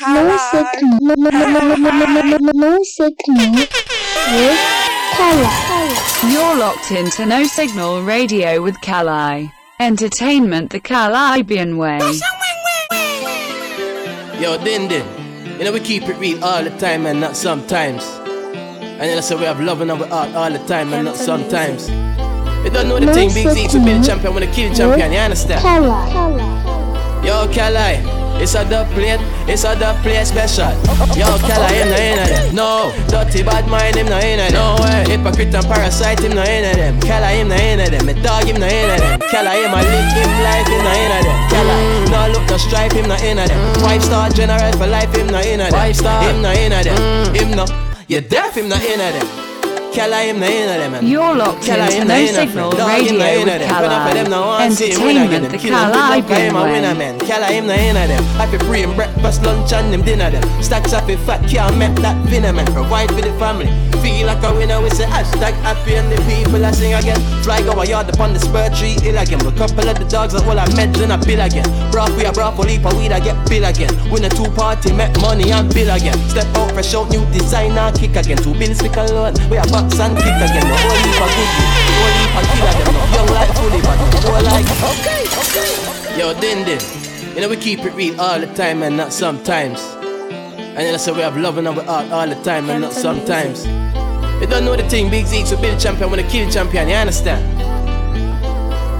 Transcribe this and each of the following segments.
Music, music, with Kala. You're locked into No Signal Radio with Kali. Entertainment the Caribbean way. Yo, Din Din. You know, we keep it real all the time and not sometimes. And then I say we have love in our heart all the time and not sometimes. You don't know the thing, Big Z to be the champion, when to kill the champion, you understand? Kala. Yo, Kali, it's a dub plate, it's a dub plate special. Yo, Kali, him no in them. No, dirty bad mind, him no in them. No way, hypocrite and parasite, him no in them. Kali, him no in them. Me dog, him no in them. Kali, him a live him life, him no in them. Kali, no look, no stripe, him no in them. Five star general for life, him no in them. Five star, him no in them. Him no, you deaf, him no in them. Kala him na in them. You're locked Kala into No Signal them. Dog him na Radio in with them. But enough of them now Kali. want see him win again. Entertainment the Them him, good luck, I am a winner man. Kala him na in them. Happy free him breakfast, lunch and him dinner them. Stacks up in fat, can't make that dinner man. Provide for the family. Feel like a winner, we say hashtag happy and the people I sing again. Fly go a yard upon the spur tree, ill again. A couple of the dogs are all I met in I bill again. Broth we a broth, a leap of weed, I get bill again. Win a two party, make money and bill again. Step out, fresh out, new designer, kick again. Two bills, pick alone. We a box and kick again. The whole heap of good, the killer them. No young like fully, but the like. Okay, okay. Yo, Din. You know we keep it real all the time and not sometimes. And then I say we have love in our heart all the time and not sometimes. You don't know the thing, Big Z to be the champion when to kill the champion, you understand?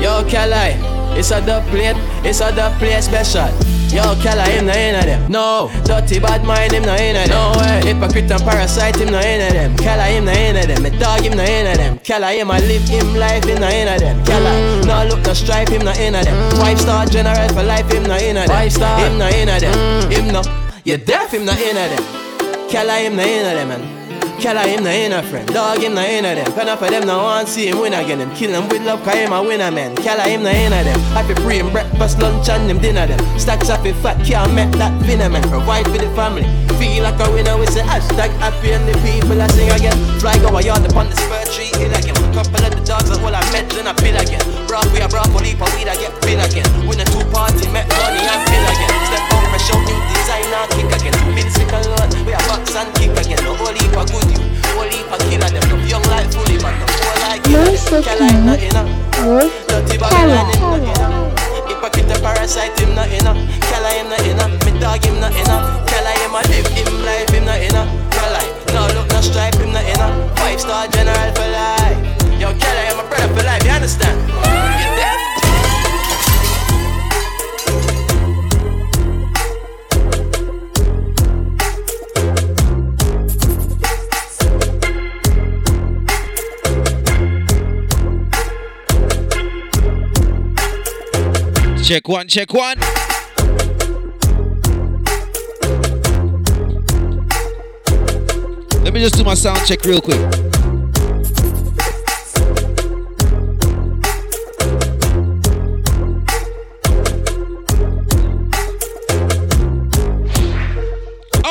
Yo, Kali, it's a dub plate, it's a dub plate special. Yo, Kali, him no in them. No, dirty bad mind, him no in them. No way, hypocrite and parasite, him no in them. Kali, him no in them. Me dog, him no in them. Kali, him a live him life, him no in them. Kali, no look, no stripe, him no in them. Five star general for life, him no in them. Five star, him no in them. Him no, you deaf, him no in them. Kali, him no in them, man. Kala him na inner friend, dog him na inner them. Pen up for them now want see him win again. Them kill him with love, cause him a winner man. Kala him na inner them. Happy free him breakfast, lunch and him dinner them. Stacks up in fat, can't make that dinner man. Provide for the family. Feel like a winner, we say hashtag happy and the people I sing again. Fly go a yard upon the spur tree, ill again. Couple of the dogs are all I met then I bill again. Broth we a broth, a leap I get bill again. Win a two party, make money and bill again. Step fresh out, new designer, kick again. Big sick alone, we a box and kick again. The whole heap of good you, whole heap of killer them. No young like fully, but no whole like killer them. Music Killer him not a, with dirty Kala. him not a. Hypocrite and parasite him not a. Killer him not a, me dog him not a. Killer him a live him life him not a. Killer, no look no stripe him not a. Five star general for life. Yo, Killer him a brother for life. You understand? Check one, check one. Let me just do my sound check real quick.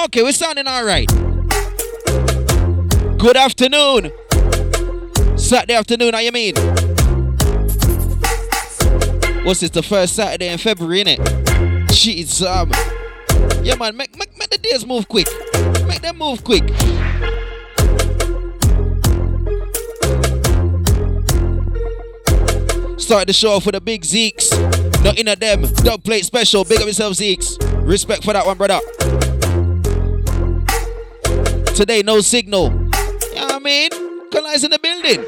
Okay, we're sounding all right. Good afternoon. Saturday afternoon, how you mean? What's this, the first Saturday in February, innit? Jeez, um. Yeah, man, make, make, make the days move quick. Make them move quick. Start the show off with the big Zeeks. Not in of them. Dog plate special. Big up yourself, Zeeks. Respect for that one, brother. Today, no signal. You know what I mean? Kali's in the building.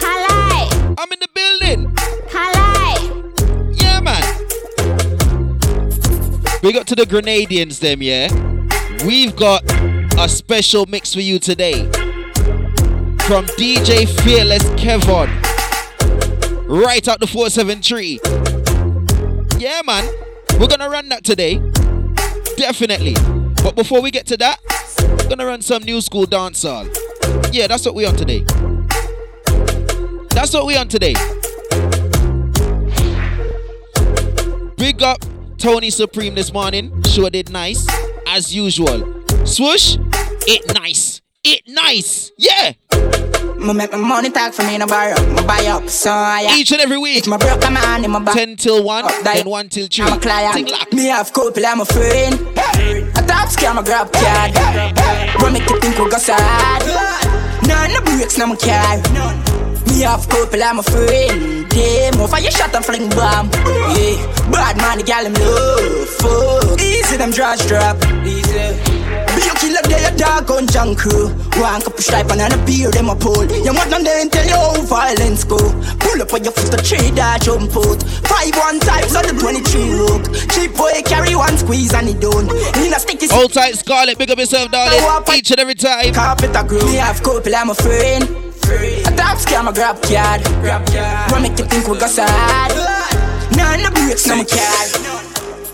Kali. I'm in the Big up to the Grenadians, them, yeah. We've got a special mix for you today from DJ Fearless Kevon, right out the 473. Yeah, man. We're gonna run that today, definitely. But before we get to that, we're gonna run some new school dance dancehall. Yeah, that's what we on today. That's what we on today. Big up Tony Supreme this morning. Sure did nice. As usual. Swoosh, it nice. It nice. Yeah. Me make my money talk for me, no borrow. Me buy up, so yeah. Each and every week, My broke a man in my back. 10 till 1, Up, then 1 till 3. I'm a client. Ting lock. Me have couple, I'm a friend. A top scam, a grab card. Run make you think we go sad. None no breaks, no my car. Me have couple, I'm a friend. Damn, off you shot and fling bomb. Yeah, bad man, the gal him love. Fuck. Easy, them draws drop. Easy. Be you killer there, your dog on junk crew. One cup of stripe and a beer, them a pull. You want them then tell you how violence go. Pull up on your foot, the tree that jump out. Five one times on the 23 look. Cheap boy carry one squeeze and he done. In a sticky Hold tight, Scarlett. Big up yourself, darling. Each and every time. carpet a groove. Me have couple, I'm a friend. I'm a top scam, a grab card. Run make you think we got sad. None no breaks, no my car.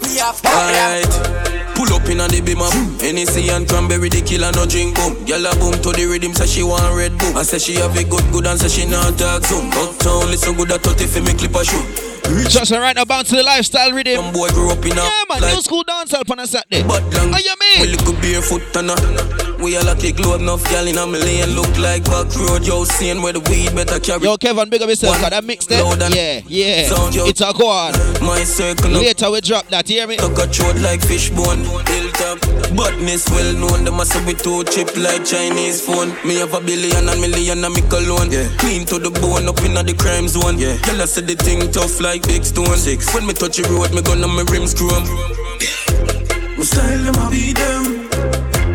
Me have couple, I'm Alright. Pull up in on the beam up. Hennessy and cranberry, the killer no drink boom. Gyal a boom to the rhythm, say she want red boom. I say she have a good good and say she not talk soon. Uptown listen good at 30 for me clip a shoe. Just right now, bounce to the lifestyle rhythm. Some boy grew up in a Yeah, man, like new school dancehall on a Saturday. But long How you We mean? look barefoot and a We all lucky globe enough gal in a million Look like back road Yo seeing where the weed better carry Yo, Kevon, big up yourself. Got that mixed there? Yeah, yeah. sound, yo. It's a go on. My circle Later we drop that, hear me? Tuck a throat like fishbone Hilltop Badness well known Them a say we too cheap like Chinese phone Me have a billion and million and me cologne yeah. Clean to the bone up in the crime zone yeah. Girl I the thing tough like big stone Six. When me touch the road me gun and my rims chrome My style them a beat them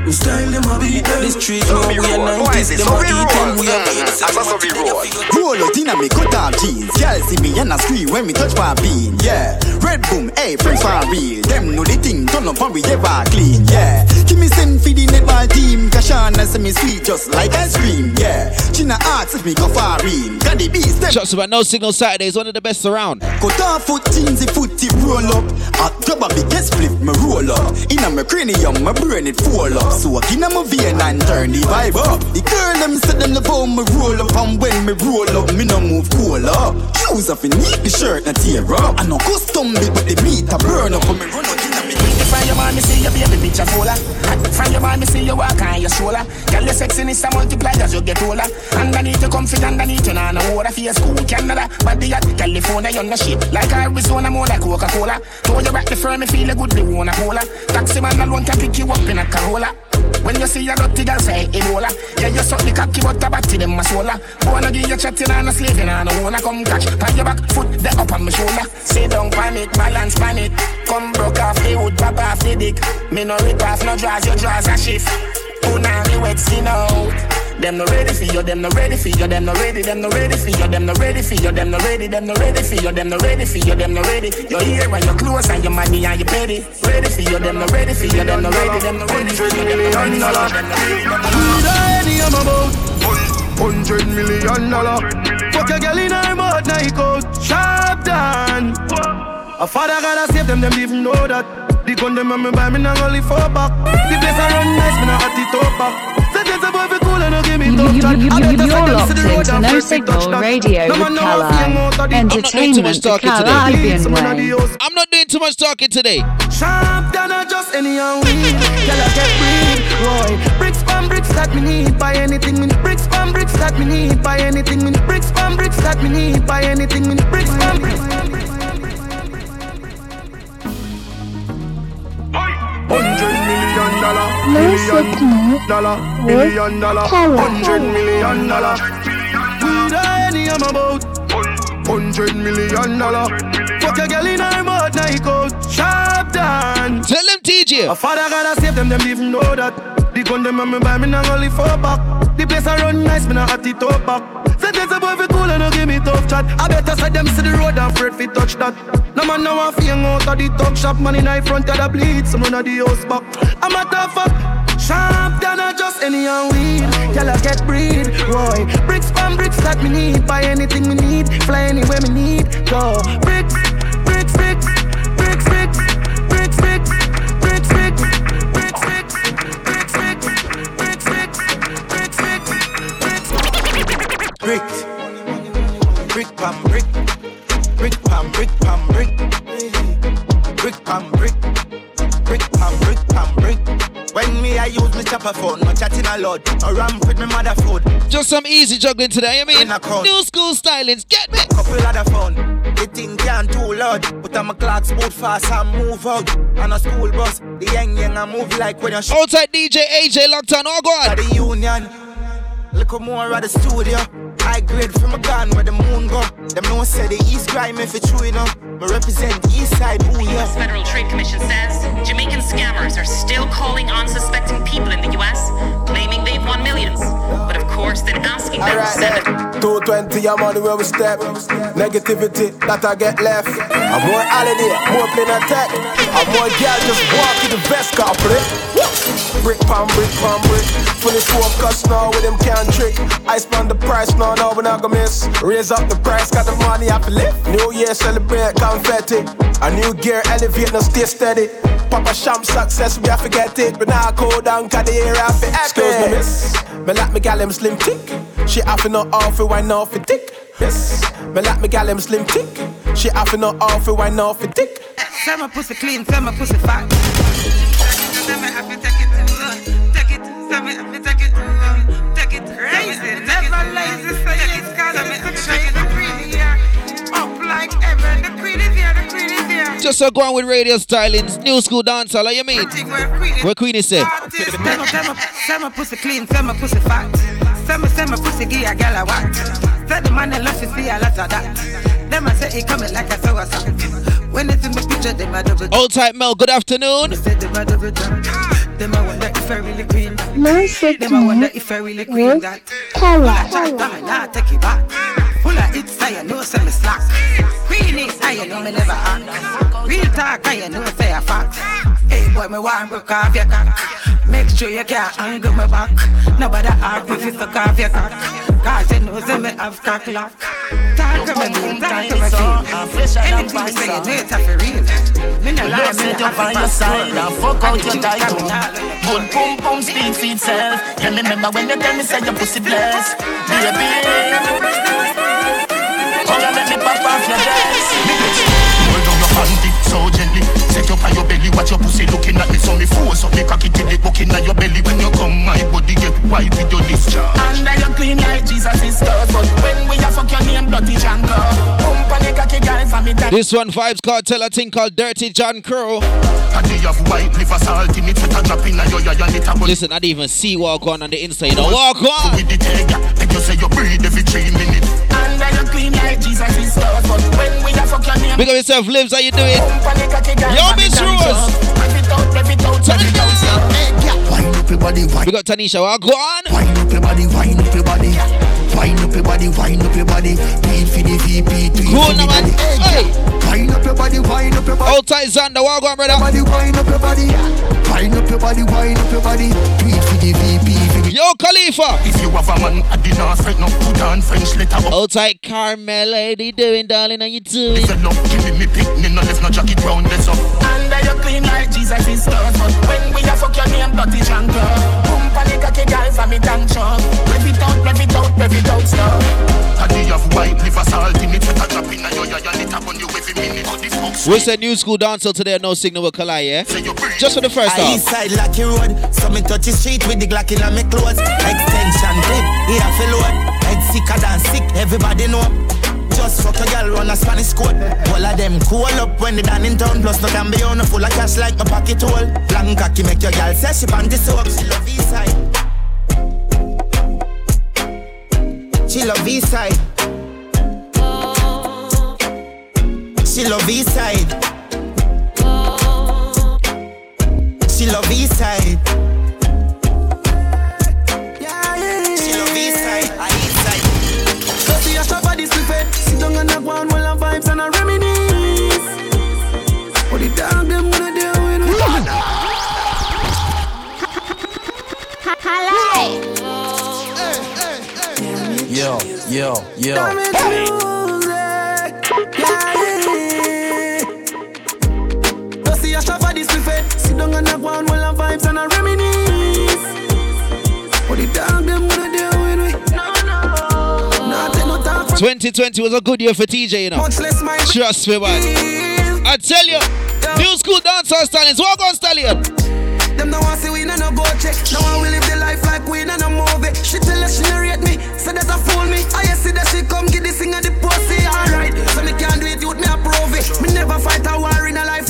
My style them a beat them This street no we are 90s Them a eat them We are 80s Roll out in a me cut off jeans. Girl see me and a scream when me touch my bean. Yeah, red boom, hey friends for real. Them know the thing, turn up and we ever clean. Yeah, give me send for the netball team. Kashana say me sweet just like ice cream. Yeah, China asks if me go far in. Got the beast them. Shots about No Signal Saturdays, one of the best around. Cut off foot jeans, the foot tip roll up. Hot grab a biggest flip, me roll up. In a me cranium, my brain it fall up. So I in my vein and turn the vibe up. The girl them say them love how me roll up, and when me roll up, me no move cool up. Shoes off, need the shirt and tear up. I no custom built, but the meat a burn up. When me run in me. From your man, me see your baby a fuller. Ah. From your man, me see you walk on your shoulder. Girl, your sexiness a multiply as you get older. Underneath you comfy, underneath you nah no water for your school, Canada. Body at California, you're no shit. Like Arizona, more like Coca-Cola. Throw you back the firm, me feel a good, they wanna cola. Taxi man alone can pick you up in a Corolla. When you see a dirty girl say Ebola. Yeah, you suck the cocky but the body them a swola Wanna give you chatting and a slaving and I wanna come catch. Pan your back foot, the up on my shoulder. Sit down pan it, balance pan it Come broke off the wood, pop off the dick. Me no rip off, no draws, your draws a shift Punani wet skin out them no ready for you, them no ready for you, them no ready, them no ready for you, them no ready for you, them no ready, them no ready for you, them no ready for you, them no ready. Your ear and your clothes and your money and your petty. Ready for you, them no ready for you, them no ready, them no ready for you, them no ready for you. Any I'm Hundred million dollar Fuck a girl in her mouth, Nike out Sharp down A father gotta save them, them even know that The gun them and me buy me not only four back The place I run nice, me not at the top back Say there's a boy fi cool and you're locked No Signal Radio with Entertainment. I'm not doing too much talking today. Sharp than I just Bricks from bricks that me need anything Bricks from bricks that me need anything Bricks from bricks that me need anything Bricks from bricks. Million dollar, No million signal. dollar, with million dollar, Kala. hundred million dollar. Weed any I'm about. Hundred million dollar. Fuck a girl in her mouth, Nike out. Sharp down. Tell them A TJ. father gotta save them, them even know that. The gun them and me buy me not only four back. The place I run nice, me not at the top back. Say there's a boy fi cool and no give me tough chat. I better say them see the road and afraid fi touch that. No man now fi hang out of the talk shop. Man in high front of the bleed, some run of the house back. I'm a tough fuck. Sharp than a just any and weed. I get breed. Roy, bricks from bricks that me need. Buy anything me need. Fly anywhere me need. Go bricks, brick. Brick pam brick. Brick pam brick pam brick. Brick pam brick. Brick pam brick pam brick. When me I use me chopper phone, no chatting a lot. I ramp with me mother food. Just some easy juggling today, I mean. New school stylings, get me. Couple of the phone. The thing can't too loud. But I'm a clocks boot fast and move out. On a school bus, the young young I move like when you're sh- Outside DJ AJ locked on, oh at the union. Look more at the studio. High grade from a gun where the moon go. Them no say the east crime if it's true enough. Me represent east side, ooh The yeah. U.S. Federal Trade Commission says Jamaican scammers are still calling unsuspecting people in the U.S., claiming they've won millions. But of course, then asking them to Alright send it. 220, I'm on the way we step. Negativity that I get left. I'm more holiday, more plain attack. I'm more girl just walk in the vest couple. Brick pam, brick pam, brick. Fully focused now with them can trick. I spend the price now, now we not gonna miss. Raise up the price, got the money I feel lift. New year celebrate confetti. A new gear elevate, no stay steady. Papa Sham success, we have to get it. But now I go down, cause the air I feel Excuse me, miss. Me like me gal them slim tick. She have no off it, why not for dick? Yes. Me like me gal them slim tick. She have no off it, why not for dick? Say my pussy clean, say my pussy fat. Say me happy, take it, take it. Say me happy, take it, take it. Crazy, never lazy, Just so go on with radio stylings, new school dancer, like you mean? Where queen is Where Queenie say? Say my, say my, say my pussy clean, my pussy fat. Say my pussy give a girl a what? Say the man love to see a lot of that. Them I say he coming like a sour salt. When it's in the picture, them a double. Old type Mel, good afternoon. Them a double jump. Them I wonder if I really queen. Music Them I wonder if I really with that. color. Nah, take it back. Full of hits, I know say me slack. Queen is I know me never act. Real talk, I know say a fact. Hey boy, me want broke off your cock. Make sure you can't angle me back. Nobody me if you suck off your cock. Cause you know say me have cock lock. Talk to me, talk to me. Anything you say, you know it's a for real. Me no lie, me no have to your side and fuck out your title. coming out like a Good boom boom speak for itself. Yeah, me remember when you tell me say your pussy blessed, baby. Come and let me pop off your dress. Set up on your belly, watch your pussy looking at me. So me force up me cocky till it looking at your belly. When you come, my body get white with your discharge. Under your clean like Jesus is God, but when we a fuck your name, bloody jangle. Pump on the cocky girl for me. that- This one Vybz Kartel, a thing called Dirty John Crow. And they have white liver salt in it, with a drop in your yaya and it a Listen, I didn't even see walk on on the inside. Now walk on. with the tiger. Then you say you breathe every three minutes. And then you like Jesus is God, but when we a fuck your name, Big up yourself, Lives, how you doing? pump on the cocky Yo, Miss Rose. up. Rev it out, rev it out, rev it out, slow. Hey, yeah. Wind up your body, wind We got Tanisha, walk on. Wind up your body, wind up your body. Wind up your body, wind up your body. Do for the VP, do it Cool for the now, man. daddy. Hey. Wind up your body, wind up your body. Outside Xander, walk on, brother. Body, wind up your body. Wind up your body, wind up your body. Do for the VP, for the Yo, Khalifa. If you have a man at the north, right now, put on French letter up. Outside Carmel, lady doing, darling, how you doing? If you love, give me me picnic, no left no jacket round this up. And then you clean like Jesus is God, but when we a fuck your name, dirty jangle. Pump on the cocky girl for me tank shop. Rev it out, rev it out, rev it out, stop. And you white liver salt in it, with a drop in your yaya, and up on you every minute. All this fuck We said new school dancer today, no signal with Kali, yeah? Say you breathe. Just for the first time. east side Lucky Road, so me touch the street with the Glock in my clothes. Extension clip, here for load. Head sicker than sick, everybody know. Just fuck a girl run a Spanish code. All of them cool up when they done in town. Plus no can be on full of cash like my pocket hole. Long cocky make your girl say she panty soak. She love east side. She love east side. She love east side. She love east side. Yo, yo, yo. Damn it, music. Yeah, yeah. So see a shop this buffet. Sit down on the ground, well, and vibes and a reminisce. What the dog them gonna do with me? No, no. Nah, take no talk from 2020 was a good year for TJ, you know. much less my Trust me, man. I tell you, new school dancer stallions, walk on stallion. Them no want see we no no go check. Now I will live the life like queen and a movie. She tell us she narrate me, say that I fool me. I see that she come get this thing at the pussy, alright. So me can't do it, youth me approve it. Me never fight a war in a life,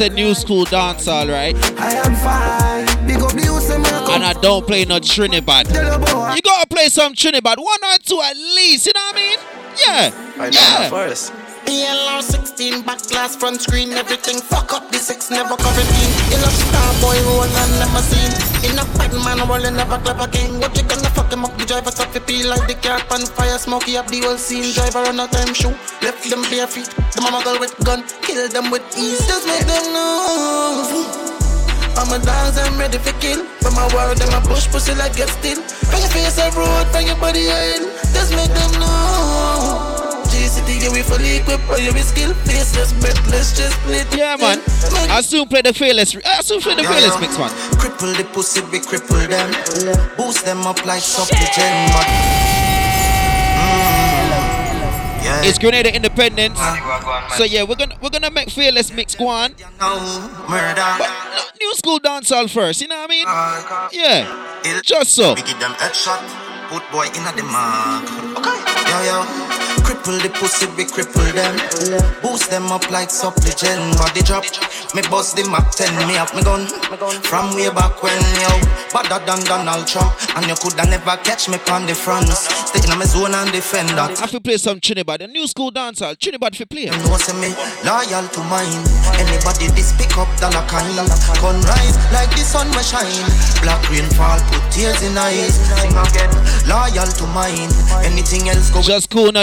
And I can't say new school dance, alright? I am fine. Big up the youth, say me a And I don't play no Trinidad. Tell. You gotta play some Trinidad, one or two at least, you know what I mean? Yeah. I Yeah. first. Yellow 16 back glass front screen everything fuck up the six never quarantine Yellow star boy roll and never seen In a bad man roll never clever king What you gonna fuck him up the driver stop to peel like the car on fire smoky up the whole scene driver on a time shoe left them bare feet the mama girl with gun kill them with ease just make them know I'm a dance, I'm ready for kill. From my world, them a push pussy like get still. From your face a road, from your body hill. Just make them know. G-City, yeah, we fully equipped, but you be skill. Faceless, breathless, just split. Yeah, man. I soon play the fearless. I soon play the Yeah, fearless yeah. mix, man. Cripple the pussy, we cripple them. Boost them up like supplicant. But mm. yeah, It's Grenada Independence. So yeah, we're gonna we're gonna make fearless mix go on. But new school dancehall first, you know what I mean? Uh, yeah. Just so. We give them headshot, put boy in the mark. Okay, yo yo. Cripple the pussy, we cripple them. Boost them up like supplicant. Body drop, me bust the Mac 10, me up me gun. From way back when yo, better than Donald Trump, and you coulda never catch me on the fronts. Stay in my zone and defend that. I feel play some Trinidad, a new school dancehall. Trinidad for play. Them know say me loyal to mine. Anybody this pick up dollar kind. Gun rise like the sun we shine. Black rain fall, put tears in eyes. Sing again, loyal to mine. Anything else Just cool no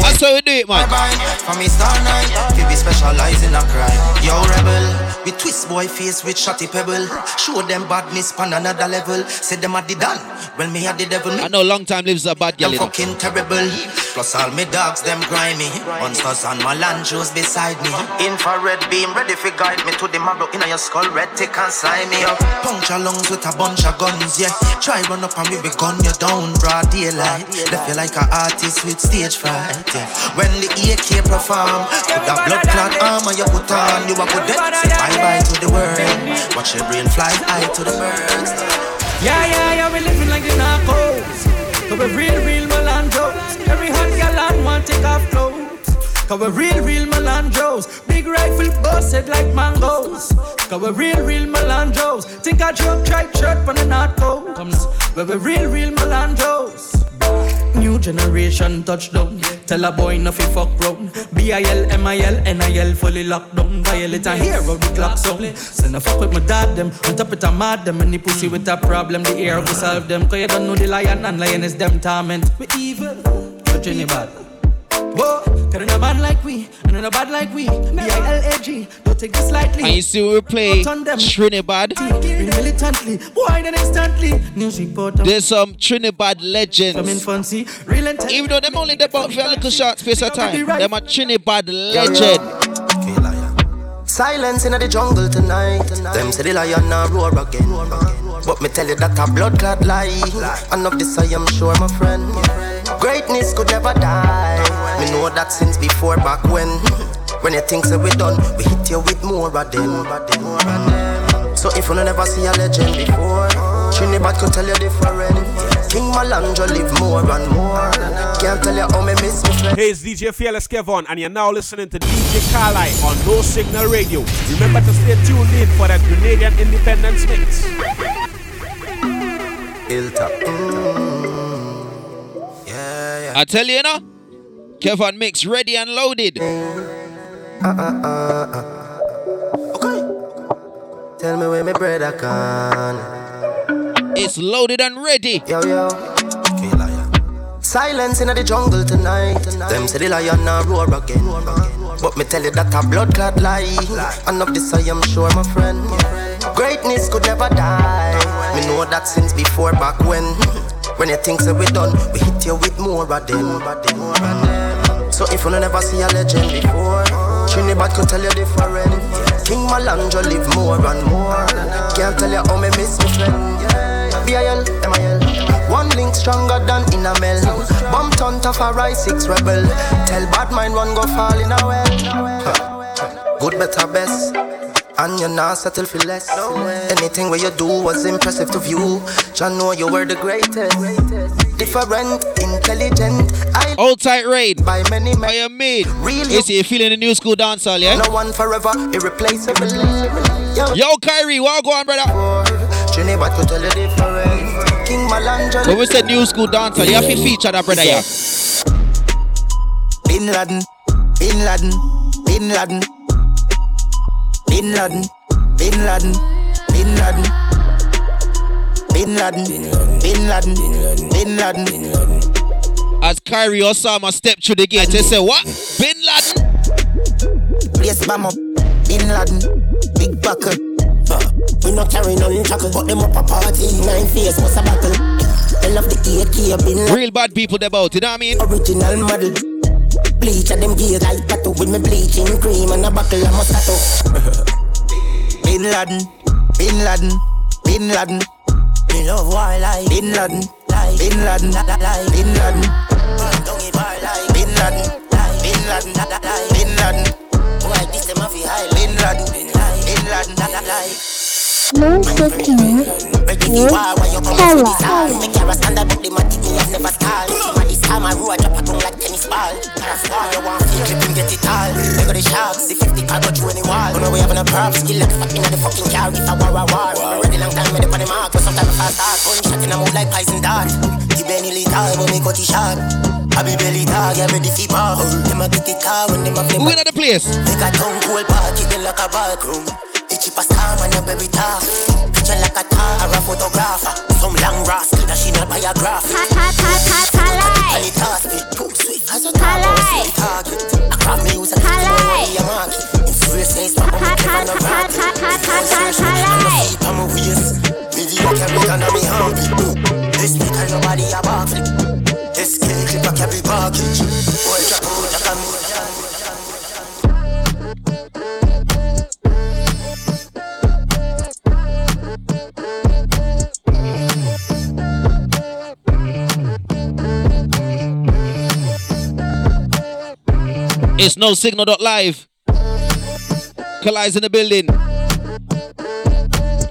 lives. That's how we do it, man. Bye from me star night, we be specialize in a crime. Yo rebel, we twist boy face with shotty pebble. Show them badness on another level. Say them a the done, well me a the devil. Me I know long time lives a bad girl. them you know. fucking terrible. Plus all me dogs, them grimy. Monsters and Malanjos beside me. Infrared beam ready for guide me to the marrow in your skull. Red tick and slimy. Up. Puncture lungs with a bunch of guns, yeah. Try run up and we be gun you down, broad daylight. They feel like an artist with stage fright, When the AK perform, with that blood clot armor you put on, you a good dead. Say bye bye to the world. Watch your brain fly high to the birds. Yeah, yeah, yeah, we living like the narcos. Cause we real, real Melandros. Every hot gal on want take off clothes. Cause we real, real Melandros. Big rifle busted like mangoes. Cause we real, real Melandros. Think I joke, tripe shirt from the North Coast. But we real, real Melandros. New generation touchdown. Tell a boy no fi fuck round. B-I-L, M-I-L, N-I-L fully locked down. Violate a hero the clock sound. Send a fuck with my dad them. On top it a mad them. Any pussy with a problem, the air will solve them. Cause you don't know the lion and lion is them torment. We evil, you bad. Whoa, cause in a bad like we, and in a bad like we. B-I-L-A-G, don't take this lightly. And you see we play Turn them. Trinidad. Militantly, boy, then instantly. News report. There's some Trinidad From legends. infancy, real intent. Even though them only there about for a little short space of time. Them a Trinidad legend. Silence in the jungle tonight. Them say the lion now roar again. But me tell you that a blood clot lie. And of this I am sure, my friend. Greatness could never die. Me know that since before back when. When you think say we done, we hit you with more of them. So if you never see a legend before, Trinidad could tell you different. King Malandro live more and more. Can't tell you how me miss my friend. Hey, it's DJ Fearless Kevon, and you're now listening to DJ Kali on No Signal Radio. Remember to stay tuned in for that Grenadian Independence Mix. Hilltop. Mm. Yeah, yeah. I tell you, you know, Kevon Mix ready and loaded. Uh, uh, uh, uh. Okay. Tell me where my brother can. It's loaded and ready. Yo, yo. Silence in the jungle tonight. Them say the lion now roar again. But me tell you that a blood clot lie. And of this I am sure, my friend. Greatness could never die. Me know that since before back when. When you think so we done, we hit you with more of them. So if you never see a legend before, Trinidad could tell you different. King Malandro live more and more. Can't tell you how me miss my friend. B-I-L, M-I-L. One link stronger than in a mel. Bomb ton tough a rise six rebel. Tell bad mind one go fall in a well. Good better best. And you're not settle for less. Anything where you do was impressive to view. Jah know you were the greatest. Different, intelligent. I Old tight rain. by many men. How you mean? Real You see, you feeling the new school dancehall, yeah? No one forever, irreplaceable. Yo, Yo, Kyrie, what go on, brother? Trinidad could tell you different. King Malangelo. When we say new school dancer, you have to feature that brother, yeah. Bin Laden, Bin Laden, Bin Laden, Bin Laden, Bin Laden, Bin Laden. Bin Laden, Bin Laden, Bin Laden, Bin Laden. As Kyrie Osama stepped through the gate, they said, What? Bin Laden? Place bomb up, Bin Laden, Big Bucket. Uh, we not carry none chuckle, but them up a party. Nine face, what's a battle? I love the AK, Bin Laden. Real bad people about, you know what I mean? Original model. Bleach at them gears like tattoo with me bleaching cream and a buckle of Moscato. Bin Laden, Bin Laden, Bin Laden. Me love wildlife. Bin Laden, Bin Laden, Bin Laden. Don't give wildlife. Bin Laden, Bin Laden, Bin Laden. Why this them a fi high? Bin Laden, Bin Laden, No sickening with Kella. Make your stand up, the matic me have never stall. But this time I roll, drop a tongue like tennis ball. Why you want feel clip and get it all? We got the sharks, the 50 car go through any wall. You know we having a prop, skill like fucking in the fucking car. If I war, war, war. We ready long time, ready for the mark. But sometimes I fast start, gunshot in a move like poison dart. Keep any lethal, but me got it shot. I be belly tag, yeah, ready for ball. Them a get it car when them a flip. We in the place. Make a tongue cold party, then like a ballroom. Superstar, man, your baby tough. Picture like a tar or a photographer. Some long rasp, that she not biograph. Hot, hot, hot, hot, Cali toss me, too sweet. As a target, target. I grab me use a target. I'm market. In serious days, my mama never no rock. I'm a feet, I'm a waist. Video camera down on me heartbeat. This week, I nobody a bark. This kid, clip a carry baggage. Boy, drop out, It's no signal.live. Kali's in the building.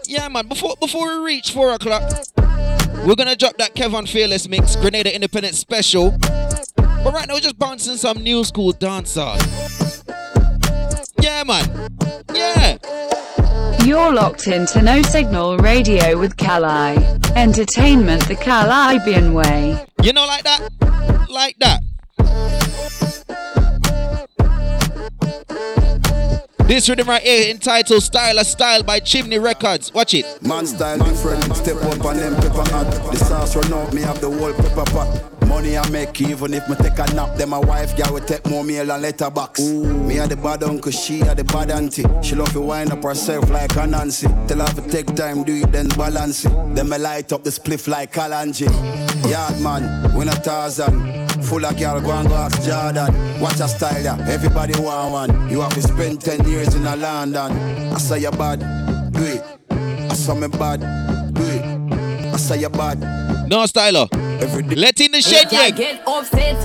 Yeah, man, before before we reach 4 o'clock, we're gonna drop that Kevon Fearless mix, Grenada Independent Special. But right now, we're just bouncing some new school dancehall. Yeah, man. Yeah. You're locked into No Signal Radio with Kali. Entertainment the Kalibbean way. You know, like that? Like that. This rhythm right here entitled Style of Style by Chimney Records. Watch it. Man style different, step up on them pepper hot. The sauce run out, me have the whole pepper pot. Money I make even if me take a nap. Then my wife girl will take more meal and letterbox. Me had the bad uncle, she had the bad auntie. She love to wind up herself like a Nancy. Tell her to take time, do it then balance it. Then me light up the spliff like Kalanji. Yard man, win a thousand. Full of girl, go and go ask Jordan. Watch a style ya, everybody want one. You have to spend 10 years in a London. I say you bad, do it. I saw me bad, do it. I say you bad. No styler. Let in the shade, Yeah, get upset.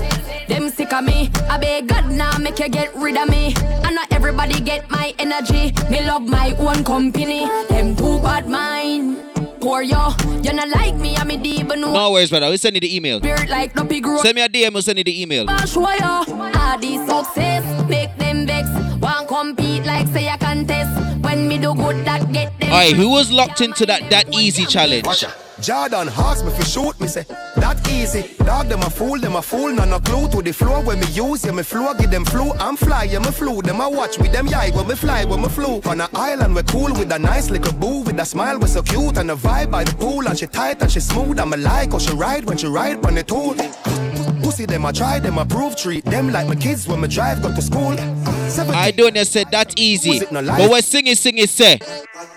Them sick of me. I beg God now make you get rid of me. I know everybody get my energy. Me love my own company. Them too bad mind. Poor yo, you not like me. I'm a deep no. No worries, brother. We'll send you the email. Spirit like no pig Send me a DM, we'll send you the email. All this success make them vex. Alright, who was locked into that that easy challenge? Jordan ask me for shoot me say that easy. Dog them a fool, them a fool, none no clue to the floor when me use yeah me flow give them flu. I'm fly, yeah me flew. Them a watch with them yai when me fly when me flew. On a island we cool with a nice little boo with a smile we so cute and a vibe by the pool and she tight and she smooth. I'm a like how she ride when she ride on the tool. Pussy them I try, them I prove treat them like my kids when my drive go to school. I don't know said that easy. But when singing, singing say.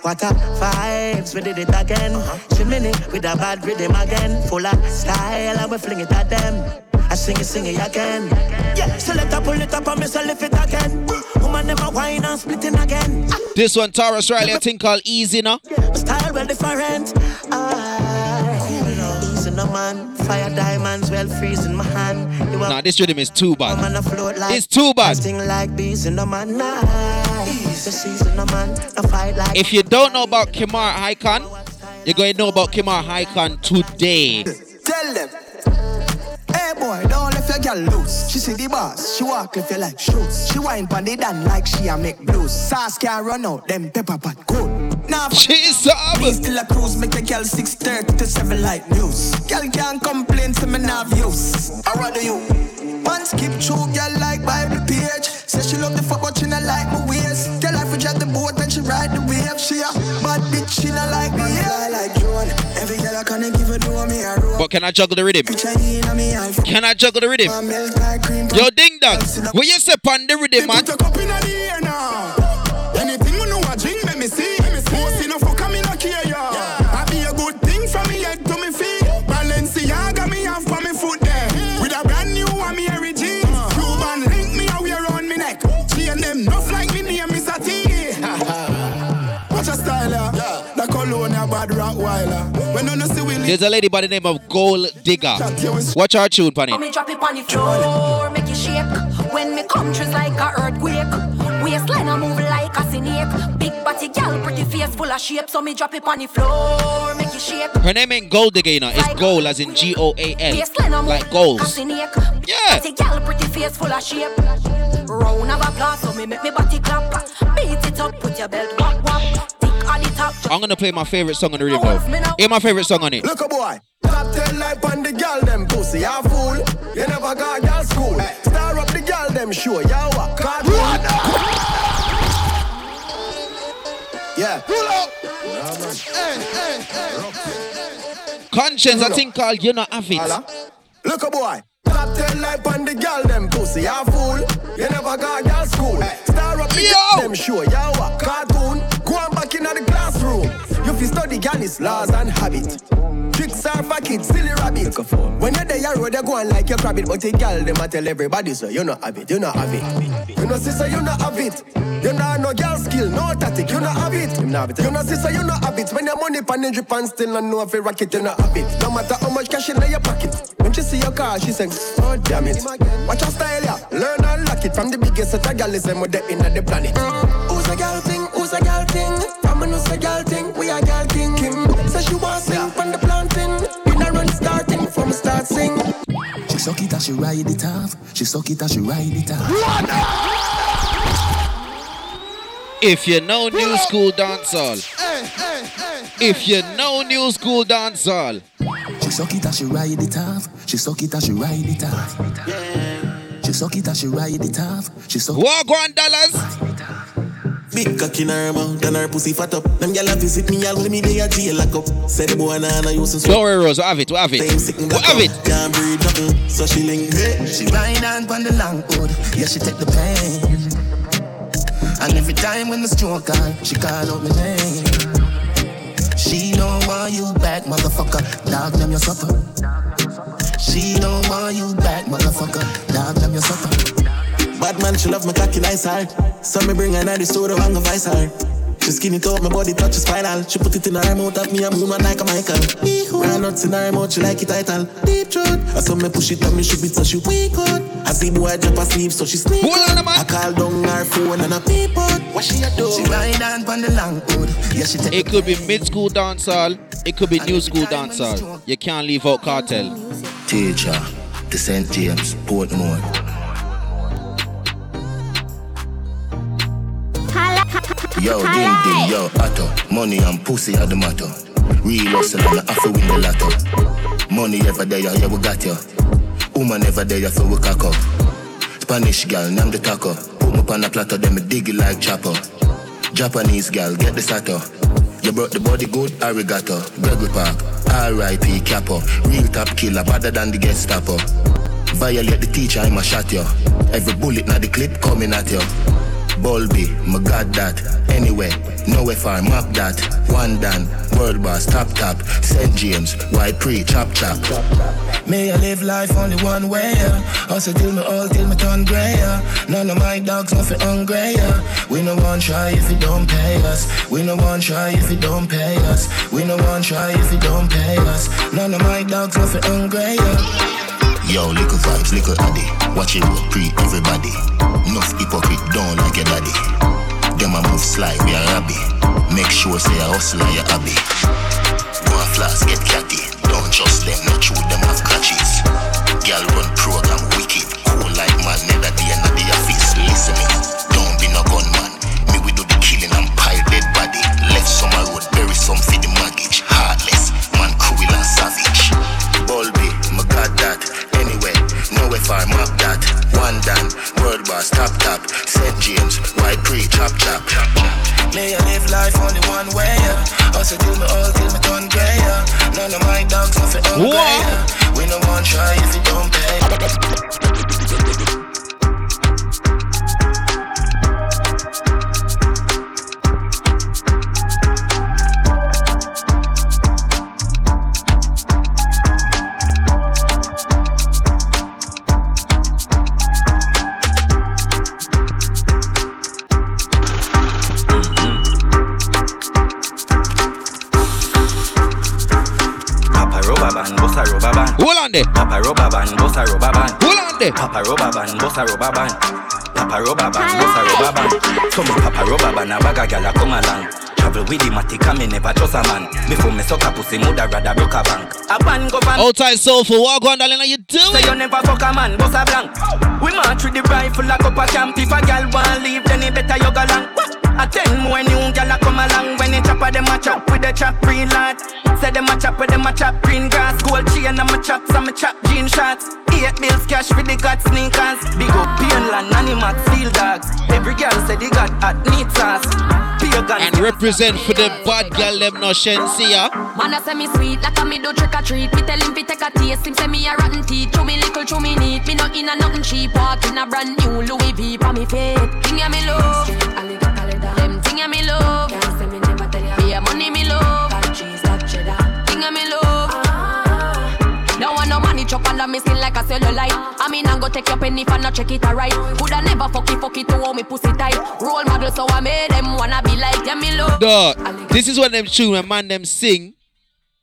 What a vibes, we did it again. Chimney with a bad rhythm again. Full of style, and we fling it at them. I sing it, sing it again. Yeah, so let her pull it up and me so lift it again. Woman never whine and splitting again. This one, Tarrus Riley, I think called Easy now. Style well different. Easy no man. Fire diamonds well freezing my hand. You Nah, this rhythm is too bad. man like It's too bad. Like bees in the man. Nice. The season no man. A fight like If you don't know about Kimar Haikon, you're going to know about Kimar Haikon today. Tell them. Hey boy, don't let your girl loose. She see the boss, she walk if you like shoes. She whine pon the dan like she a make blues. Sauce can run out, them pepper pot cool. Now she's up. Me still a cruise, make a girl 6:30 to 7 like news. Girl can't complain to me now views. I rather you. Man skip through, girl like Bible page. Say she love the fuck, but she not like my ways. Tell her if drive the boat and she ride the wave. She a bad bitch, she not like me. Yeah, like Joan. Every girl I can give her do me a roll. But can I juggle the rhythm? Picture in a me eye. Can I juggle the rhythm? Yo, ding dong. When you step on the rhythm, man. The a bad Rottweiler. When you see we There's a lady by the name of Gold Digger. Watch our tune, Panny. When me drop it on the floor, make it shake. When me come through's like a earthquake. Waistline I move like a snake. Big body gal, pretty face full of shape. So me drop it on the floor, make it shake. Her name ain't Gold Digger, you know. It's gold as in G O A L. Waistline I move Like like a goals. Yeah. Body gal, pretty face full of shape. Round of applause, so me make me body clap. Beat it up, put your belt wap I'm gonna play my favorite song on the rhythm, though. Hear my favorite song on it. Look a boy. Top 10 life on the gal them pussy, ya fool. You never got gal school. Star up the gal them show, ya what? Cartoon. Yeah. Pull up. Conscience, I think called You Not Have It. Look a boy. Top 10 life on the gal them pussy, ya fool. You never got gal school. Star up the gal them show, ya You fi gal is laws and habit. Tricks are for kids, silly rabbit. When you're there, you road, you go on like you crab. But the gal, them a tell everybody, so you not have it, you not have it. You know, sister, you not have it. You not no gal skill, no tactic, you not have it. You know, sister, you not have it. When your money pan in drip and still not know if you rock it, you not have it. No matter how much cash in your pocket. When she see your car, she says, oh damn it. Watch your style, yeah. Learn and lock it from the biggest set of gal is them with the in the planet. Who's a gal thing? Who's a gal thing? From a who's a gal thing? We a gal king. Kim say she want sing from the planting. We not run starting from start sing. She suck it as she ride it off. She suck it as she ride it off. If you know new school dancehall. If you know new school dancehall. She suck it as she ride it off. She suck it as she ride it off. She suck it as she ride it off. She suck. Walk on dollars. Big cock in her mouth and her pussy fat up. Them gyal a visit me all when me dey a jail lock up. Say the boy nah nah use to Don't worry, Rose. We have it. We have it. We have it. Can't breathe nothing, so she link. She ride on pon the long hood. Yeah, she take the pain. And every time when the stroke on, she call out my name. She don't want you back, motherfucker. Dog them your supper. She don't want you back, motherfucker. Dog them your supper. Bad man, she love my cocky nice hard. So me bring her to the store and go vice her. She skin it up, my body touches spinal. She put it in her mouth at me, I'm moon like a Michael. Run nuts in her mouth, she like it title. Deep throat. I saw me push it on me, she beat so she weak out. I see boy drop asleep, so she sneak out. I call down her phone and I peep out. What she a do? She ride on pon the long hood. Yeah, she take It could be mid school dancehall. It could be new school dancehall. You can't leave out Kartel. Teacher, the St. James, Portmore. Yo, ding ding, yo, atto. Money and pussy are the matter. Real hustle and I have to win the lotto. Money ever there, yeah, we got ya. Woman ever there, so we cock up. Spanish gal, name the taco. Put me on a platter, then me dig it like chopper. Japanese gal, get the sato. You brought the body good, arigato. Gregory Park, R.I.P. Capo. Real top killer, better than the Gestapo. Violate the teacher, I'ma shot you. Every bullet na the clip coming at you. Bulby, my god that. Anyway, nowhere far, map that. One done, world boss, top top. St. James, white pre, chop chop. May I live life only one way, yeah. Hustle till me old, till me turn grey, yeah. None of my dogs nothing hungry, yeah. We no one try if you don't pay us. We no one try if you don't pay us. We no one try if you don't pay us. None of my dogs nothing hungry, yeah. Yo, little vibes, little addy. Watch it road pre everybody. Enough hypocrite, don't like your daddy. Them a move slide, we are rabbi. Make sure say a hustler, you happy. Go and flask, get catty. Don't trust them, not true, them have catches. Girl run program, wicked. Cool like man, neither day in the office. Listen me, don't be no gunman. Me we do the killing and pile dead body. Left summer road, bury some for the mortgage. Chop I live life only one way. Hustle till me old, till me turn yeah. None of my dogs yeah. We there. Papa rubber band, bossa rubber band. Hold on there. Papa rubber band, bossa rubber band. Papa rubber band, bossa rubber band. So me papa rubber band, a bag a gyal a come along. Travel with the matic and me never trust a man. Before me suck a pussy, mother rather broke a bank. A band go van. Outside soulful, walk on, darling, how you doing? Say you never fuck a man, boss a blank. We march with the rifle like up a camp. If a gal want leave, then it better you go long. A ten more new gal a come along. When they chop a them a chop with the chop green lad. Say them a chop with them a chop green grass. Gold chain and my chops and my chop jean shots. Eight bills cash for the got sneakers. Big up Painland, Animax, Field Dogs. Every gal say they got hot neat sauce. Beer gun. And represent for the bad girl, them no shensia. Man a say me sweet like a me do trick or treat. Me tell him fi take a taste. Him say me a rotten teeth. Chew me little, chew me neat. Me no in a nothing cheap. Walk in a brand new Louis V pa me feet. Thing ya me love. Want no money chop under me skin like a cellulite. I mean I'm gonna take your penny for not check it alright. Coulda never fuck it, fuck it to hold me pussy tight. Role model so I made them wanna be like yeah me love. Dog, this is what them tune when man them sing,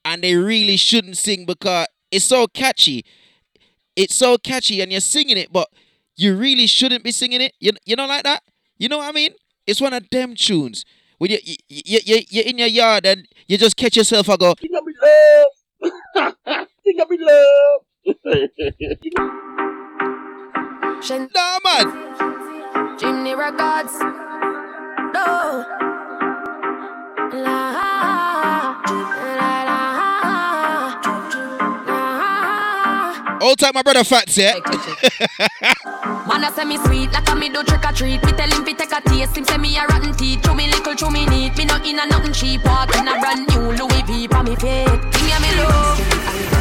and they really shouldn't sing because it's so catchy. It's so catchy, and you're singing it, but you really shouldn't be singing it. You, you know like that? You know what I mean? It's one of them tunes. When you, you, you, you, you're in your yard and you just catch yourself and go, Think of me love. Think of me love. Nah, man. Jimmy Records. No. La, Old time, my brother Fats, yeah? Man a say me sweet like a me do trick or treat. Me tell him fi take a taste. Him say me a rotten teeth. Chew me little, chew me neat. Me no in a nothing cheap. Walk in a brand new Louis V pa me feet. Ya me me love.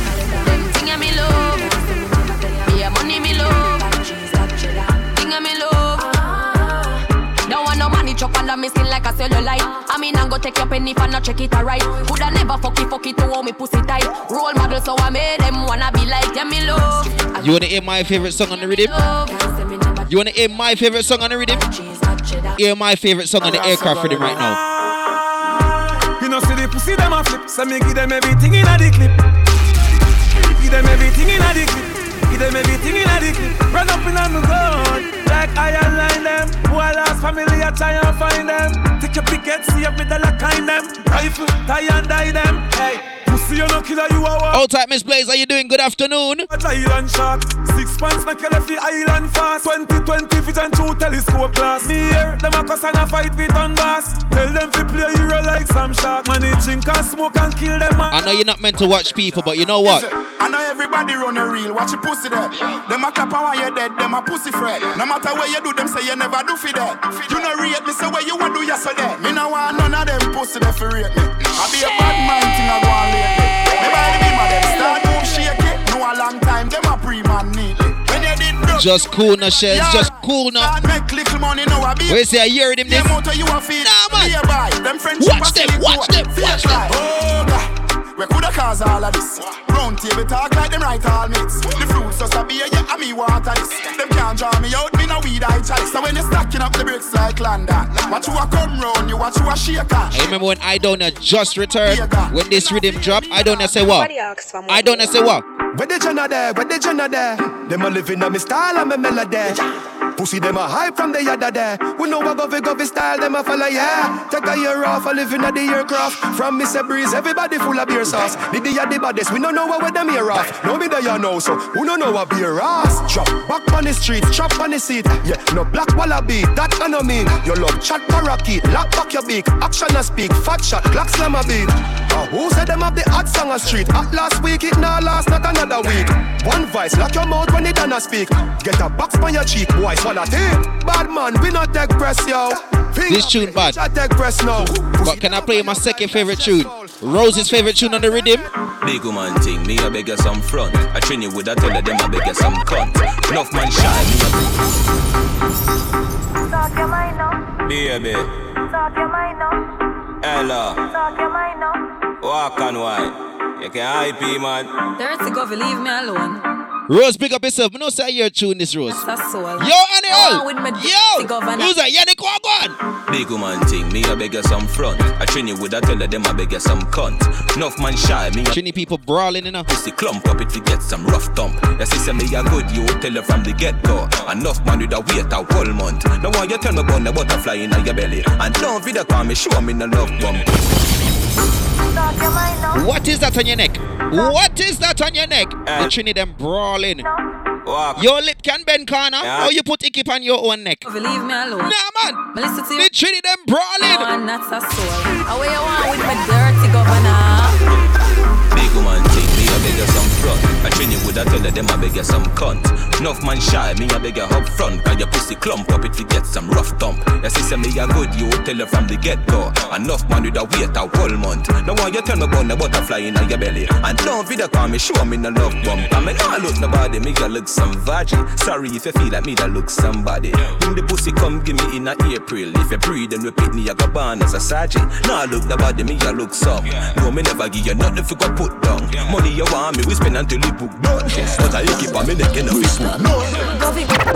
Chop under me skin like a cellulite. I mean I go take your penny for not check it alright. Coulda never fuck it, fuck it to hold me pussy tight. Role model so I made them wanna be like yeah me love. You wanna hear my favorite song on the rhythm? You wanna hear my favorite song on the rhythm? Hear my favorite song on the aircraft rhythm right now. You know, see the pussy them a flip, so me give them everything in a the clip. Give them everything in a clip. Give them everything in a clip. Run up in on the gun, like I align them. Who I lost family, I try and find them. Take your picket, see if me the lock kind them. Rifle, tie and die them. Hey, pussy you no killer, you a what? Old type Miss Blaze, how you doing? Good afternoon. Island shark, six pants make you left the island fast. 2020 vision through telescope glass. Me here, them a cuss and a fight with on bass. Tell them to play hero like some shark. Man, they drink and smoke and kill them. I know you're not meant to watch people, but you know what? I know everybody run a reel, watch your pussy there. Them a clap and while you're dead, them a pussy fret. No matter where you do, them say you never do for that. You know rate me, say where you want do yesterday. Me no want none of them pussy there for rate me. I be a bad mind thing I go on lately. Me by the beam of them start move shake it. No a long time, them a pre-man neatly. Just cool no shells, Yeah. just cool no. Can't make little money now a Where say I hear them this? The motor you a feed. Nah, man. Nearby. Them Watch them, watch them, watch them. Oh, God. We coulda cause all of this. Round table talk like them right all mates. The fruits just a beer, yeah, and me water this. Them can't draw me out, me no weed I chalice. So when you stacking up the bricks like London, watch you a come round, you watch you a shake on. I remember when I don't just returned when this rhythm drop. I don't say what. I don't say what. Where the Jenna there, where the Jenna there? Them a living on me style and me melody. Pussy them a hype from the yada there. We know what govy govy style them a follow yeah. Take a year off, a living at the aircraft. From Mr. Breeze, everybody full of beer sauce. Did The day the baddest, we don't know what them here off. No me there you know, so who don't know what beer ass. Drop back on the street, chop on the seat. Yeah, no black wallaby, that I no mean. Your love chat parakeet, lock back your beak. Action a speak, fat shot, black slam a beat. Uh, who said them have the hot song a street? At last week, it now last not another week. One vice, lock your mouth when it done a speak. Get a box on your cheek, boy, swallow it. Bad man, we not take press, yo. This tune bad. I take press now. But can I play my second favorite tune? Rose's favorite tune on the rhythm? Big woman thing, me a beg you some front. I train you with a tell them I beg you some cunt. Enough man shy, Talk your mind now. me a baby. Talk your mind now. Ella, Talk your mind now. walk and wine. You can hype man. Dirty Govy, leave me alone. Rose, big up yourself. No say your tune this Rose. That's soul. Yo, Annie, Oh, oh. with my Yo, governor. who's that? Yannick, what on? Big woman thing, me a beg you some front. I train you with a tell them I beg you some cunt. Enough man shy, me a Trini people brawling enough. pussy clump up if you get some rough thump. You see, say me a good, you tell her from the get go. Enough man with a wait a whole month. Now why you tell me about the butterfly in your belly? And don't video call me, show me no love bump. What is that on your neck? What is that on your neck? Uh, the Trini them brawling. Your lip can bend corner, Yeah. or you put icky on your own neck. Govy, leave me alone. Nah, man. Listen to you. The Trini them brawling. No, and that's a soul. Away you want with my dirty governor. Beg you some front. I train you with a tell them I beg you some cunt. Enough man shy, me a beg you up front. Cause your pussy clump up if you get some rough thump. You see, say me a good, you tell her from the get go. Enough man with a wait a whole month. Now why you tell me about the butterfly in your belly? And don't video call me, show me no love bump. I mean, I look nobody, me a look some vaggy. Sorry if you feel like me that look somebody. When the pussy come give me in a April. If you breathe and repeat me, I go born as a sergeant. Now I look nobody, me a look some. No, me never give you nothing for go put down. Money you want me, we spend until you book done. But I keep on me neck in a fish no.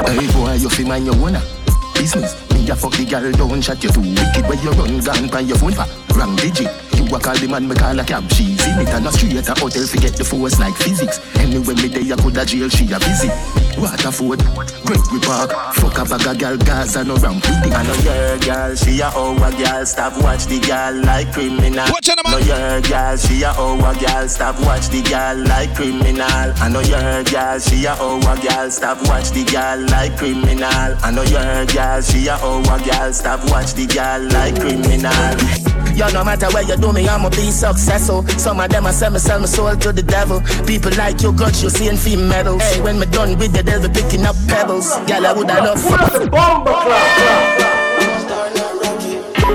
Hey boy, you fi mind your owner uh, business. Me a fuck the girl, don't shut you too wicked. Where you run gone by your phone for wrong digit. You a call the man, me call a cab. She see me turn a street at a hotel, forget the force like physics. Anyway, me day I coulda jail, she a busy. Waterford, Gregory Park, fuck a bag of girl, Gaza no ramp with it. I know your girl, she a our girl. Stop watch the girl like criminal. Watch out, Know your girl, she a our girl. Stop watch the girl like criminal. I know your girl, she a our girl. Stop watch the girl like criminal. I know your girl, she a our girl. Stop watch the girl like criminal. Yo, no matter where you do me, I'ma be successful. Some of them I sell me, sell my soul to the devil. People like you, got you seeing fame medals. Hey, when me done with the devil picking up pebbles. Girl, I woulda love fuck.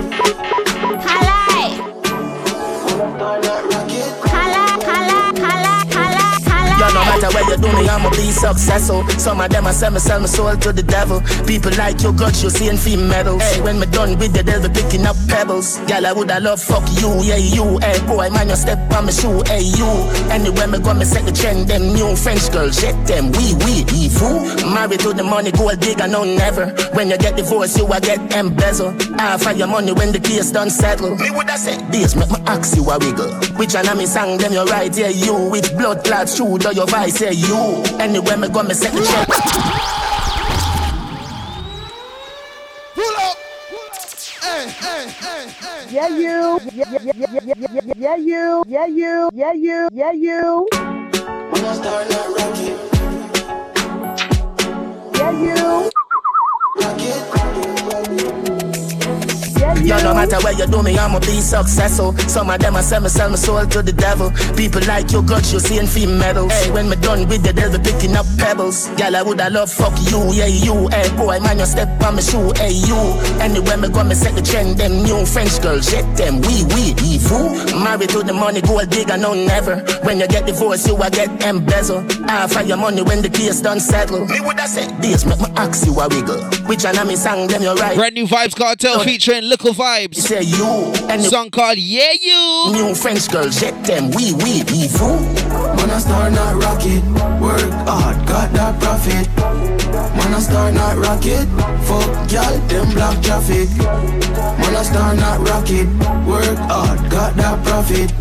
Kalai. Matter where you do me, I'ma be successful. Some of them I sell me, sell my soul to the devil. People like you, got you seeing fame medals. Hey, when me done with the devil picking up pebbles. Girl, I woulda love fuck you, yeah you. Hey boy, man, you step on my shoe, hey you. Anywhere me go, me set the trend. Them new French girls, jet them, we we fool. Married to the money, gold digger, no never. When you get divorced, you a get embezzle. Ah, Half of your money when the case done settle. Me woulda say this, make my ask you a wiggle. Which one of me song them you right, yeah you. With blood clots shoe, do your vice, me say you. Anywhere me go, me set the check. Pull up. Yeah, you. Yeah, yeah, yeah, yeah, yeah, yeah, yeah, you. Yeah, you. Yeah, you. Yeah, you. I start that rocket. Yeah, you. Rocket, rocket, rocket. You no matter where you do me, I'ma be successful. Some of them I sell me, sell my soul to the devil. People like you, got you seeing fame medals. Hey, when me done with the devil, picking up pebbles. Girl, I woulda love fuck you, yeah you. Hey boy, man, you step on my shoe, hey you. Anywhere me go, me set the trend. Them new French girls, shit them, we we, we fool. Married to the money, gold digger, no never. When you get divorced, you a get embezzle. I find your money when the case done settle. Me woulda say this, make me ask you a wiggle. Which one of me sang them you right? Brand new Vybz Kartel featuring Little Vibes. Say you and the Song called Yeah You. New French girls, shit them, we we, we fool. Man, I start not rocket. Work hard, got that profit. Man, I start not rocket. Fuck y'all, them block traffic. Man, I start not rocket. Work hard, got that profit.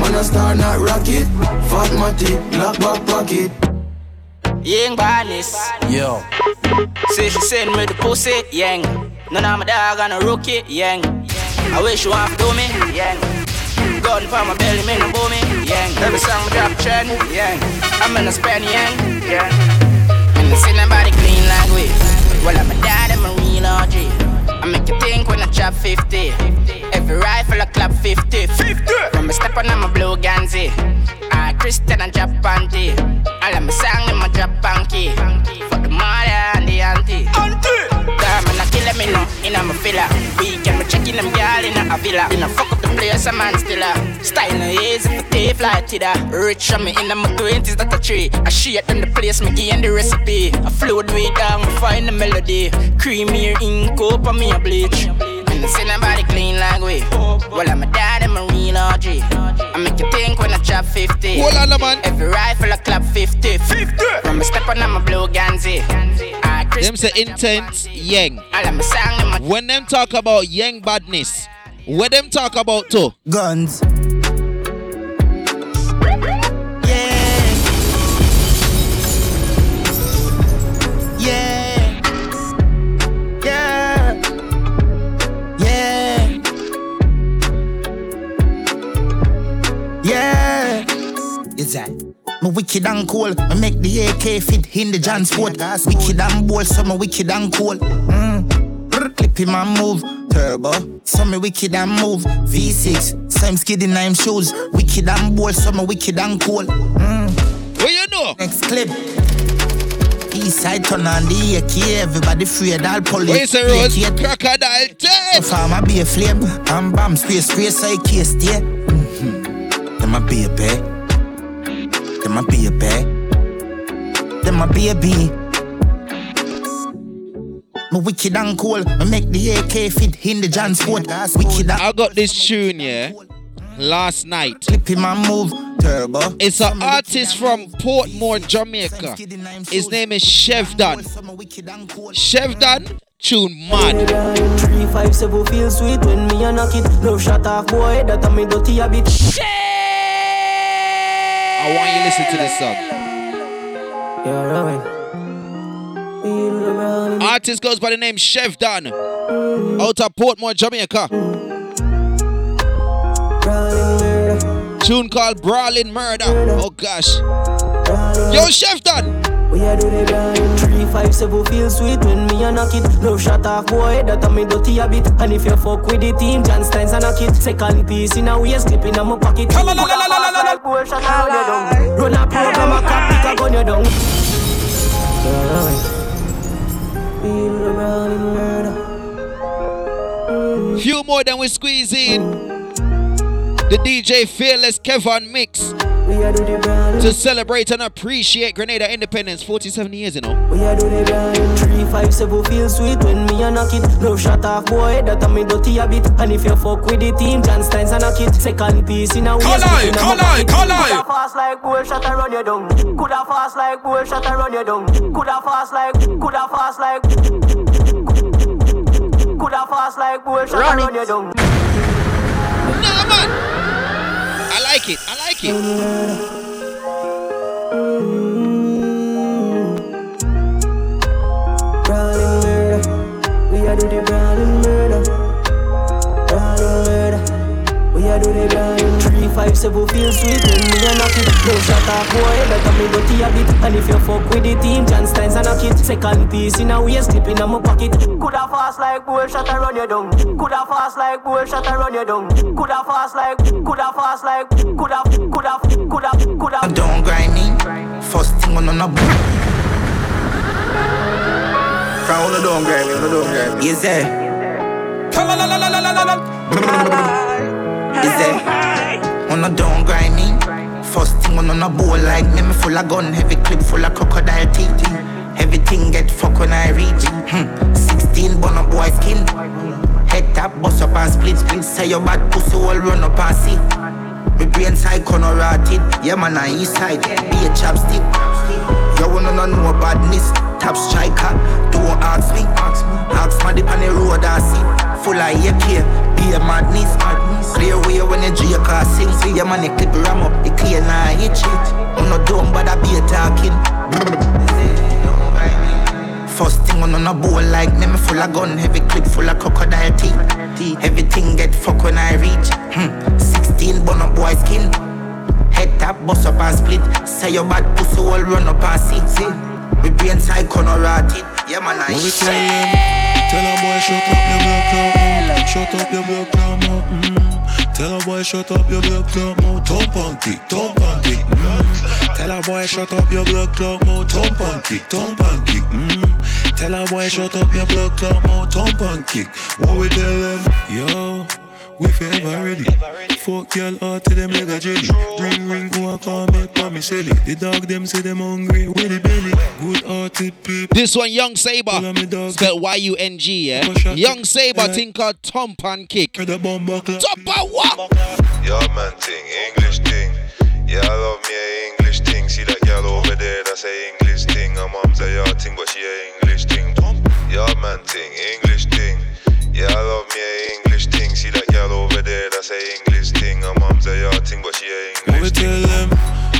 Man, I start not rocket. Fat matty, black back pocket. Young badness. Yo. Say she send me the pussy, yang. None of my dog on a rookie, yang. I wish you want to do me, yang. Gun for my belly, me no boom me, yang. Every song me drop trend, yang. I'm in a span, yang, yang. And see nobody clean like we. Well, I'm a dad, I'm a real OG. I make you think when I drop 50. Every rifle I clap 50. 50. From a step on, I'm a blue Ganzi. I Christian and drop panty. All of my song, them a drop. For the mother and the auntie. Auntie! Me no, in a my filler. Weekend, me checking them girl in a villa. In a fuck up the place, a man still a. Style no easy for take fly to the. Rich on me in my twenties, that a tree. I shit them the place, me gain the recipe. I float way down, find the melody. Creamy ink up on me a bleach. And see nobody clean like we. Well, I'm a dad, I'm a real OG. I make you think when I drop 50. Hold on, man. Every rifle I clap 50. 50. From a step on, I'm a blue Ganzi. Ah, I Them say intense yang. All of my song, them a When them talk about yang badness, what them talk about too? Guns. Me wicked and cool. I make the AK fit in the JanSport. Wicked and bold, so me wicked and cool. Mm. Clip him and move. Turbo. So me wicked and move. V6. Same skid in nine shoes. Wicked and bold, so me wicked and cool. Mm. Where you know? Next clip. East side turn on the AK. Everybody afraid all police. Where is the road? Crocodile So farmer be a flame. And bam, spray, spray, so it can't stay. Mm-hmm. Them a baby. Them a baby. Them a baby. Me wicked and cool. I make the AK fit in the JanSport. Wicked and I got this tune, yeah, last night. Clip him and move. Turbo. It's an artist from Portmore, Jamaica. His name is Chevdon. Chevdon, tune mad. Three, five, seven feel sweet when me a knock it. No shot off boy, that a me dirty a bit. I want you to listen to this song. Artist goes by the name Chevdon. Out of Portmore, Jamaica. Tune called Brawling Murder. Oh gosh. Yo, Chevdon. We a do the grind. Three, five, seven feel sweet when me a knock it. No shot off boy, that a me dirty a bit. And if you fuck with the team, John Steins a knock it. Second piece in a waist, clip in a my pocket. Come on, Boy, shot out you down. Run a program, a cop, pick a gun you down. Feel the brawling murder. Few more than we squeeze in. The DJ Fearless Kevon mix. We a do the. To celebrate and appreciate Grenada independence 47 years, you know. We a do the grind. Three, five, seven feel sweet when me a knock it. No shot off boy, that a me dirty a bit. And if you fuck with the team, John Steins a knock it. Second piece in a waist, Call clip call my call eye. Coulda fast like bull shot and run you down. Coulda fast like bull shot and run you down. Coulda fast like, coulda fast like. Coulda fast like bull shot and run you down. Nah, man. I like it. I like it. Murder. We a do the brawling murder. Brawling murder. We a do the brawling. Three, five seven feel sweet when me a knock it. No shot off boy, that a me dirty a bit. And if you fuck with the team, John Steins a knock it. Second piece in a waist, clip in a my pocket. Coulda fast like bull shot and run you down. Coulda fast like bull shot and run you down. Coulda fast like, coulda fast like, coulda, coulda, coulda, coulda. Don't grind me. First thing on a book. Can't hold don't grind me, hold don't grind me. Is there? Is there? On a don't grind me. First thing on a bowl like me, me full of gun, heavy clip full of crocodile teeth. Everything get fuck when I reach. Hmm. 16 bun up boy skin. Head tap, bust up and split split. Say your bad pussy all run up and see. Me brain side corner rotted. Yeah man, I east side. Be a chapstick. Wanna know no badness. Top striker. Don't ask me. Ask my dip on the road I see. Full of AK. Be a madness. Clear way when the J car sing. See your the clip ram up. The clear now hit shit. I'm not dumb, but I be talking. First thing on a bowl like me, me full of gun, heavy clip full of crocodile teeth. Everything get fuck when I reach. Hmm. 16 bun up boy skin. Head tap, bust up and split. Say your bad pussy all run up and see. See, we brain side corner rotted. Yeah man, I we tell a boy shut up your clot mouth. Shut up your clot mouth. Mm. Tell a boy shut up your clot mouth. Thump and kick, thump and kick. Mm. Tell a boy shut up your clot mouth. Thump and kick, thump and kick. Mm. Tell a boy shut up your clot mouth. Thump and kick. What we tell them? Yo. We forever ready. Fuck y'all out to them like a jelly. Ring ring go and call me me sell. The dog them say them hungry with the belly. Good hearted people. This one, Yung Saber. Spelled Y U N G, yeah? Yung Saber, thing called Thump and Kick. Top and what? Yeah, man, thing, English thing. Yeah, I love me a English thing. See that girl over there, that's a English thing. Her mom's a yard thing, but she a English thing. Yeah, man, thing, English thing. Yeah, I love me a English thing. See that girl over there, that's a English thing. Her mom's a yard thing, but she a What we English thing. tell them?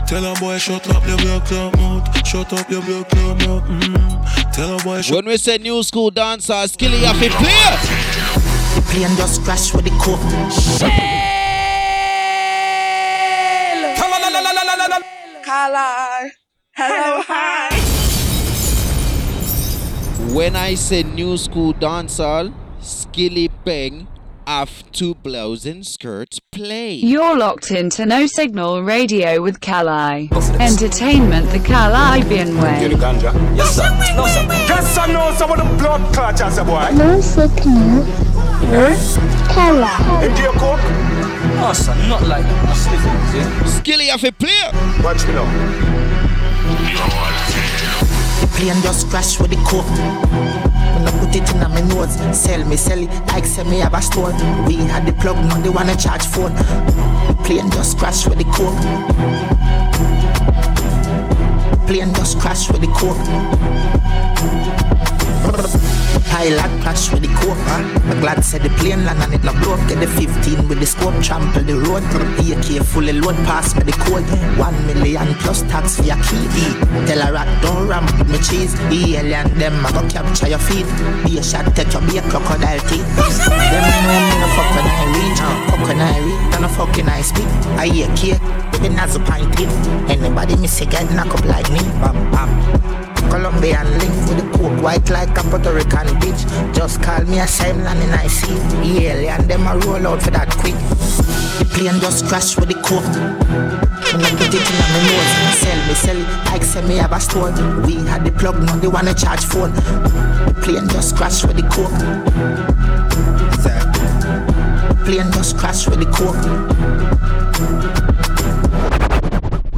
Tell a boy shut up your blood clot mouth. Shut up your blood clot mouth. Mm. Tell a boy shut When we say new school dancer, skilly have to play. The plane just crash with the coke. Hello. Hello, hi. When I say new school dancehall, skilly bang, have two blouse and skirts play. You're locked into No Signal Radio with Kali. Entertainment the Kalibbean way. Yes, sir. No, sir. Yes, sir. No, sir. What the blood clot as a boy? No signal. Eh? Kala. Hey, dear cook. Oh, son, not like that. Sniffing. Skilly have to play. Watch me now. The plane just crash with the coke. Put it in my nose, sell me, sell it like sell me have a store. We had the plug, now they wanna charge phone. Plane just crash with the coke. Plane just crash with the coke. Pilot crash with the huh? I'm glad said the plane land and it no blow up. Get the 15 with the scope, trample the road. AK fully load, pass me the code. One million plus tax for your key. Tell a rat don't ram with me cheese. The alien them I go capture your feet. Be a shot, take your be a crocodile teeth. Them know me no fuck when I reach, fuck when I reach, and no fucking I speak. I kid with the nozzle pint in. Anybody miss a get knock up like me, bam bam. Colombian link with the coke white like a Puerto Rican bitch. Just call me a same land in I see. The alien them a roll out for that quick. The plane just crash with the coke. When I put it in my nose, sell me, sell it like say me have a store. We had the plug, now they wanna charge phone. The plane just crash with the coke. Plane just crash with the coke.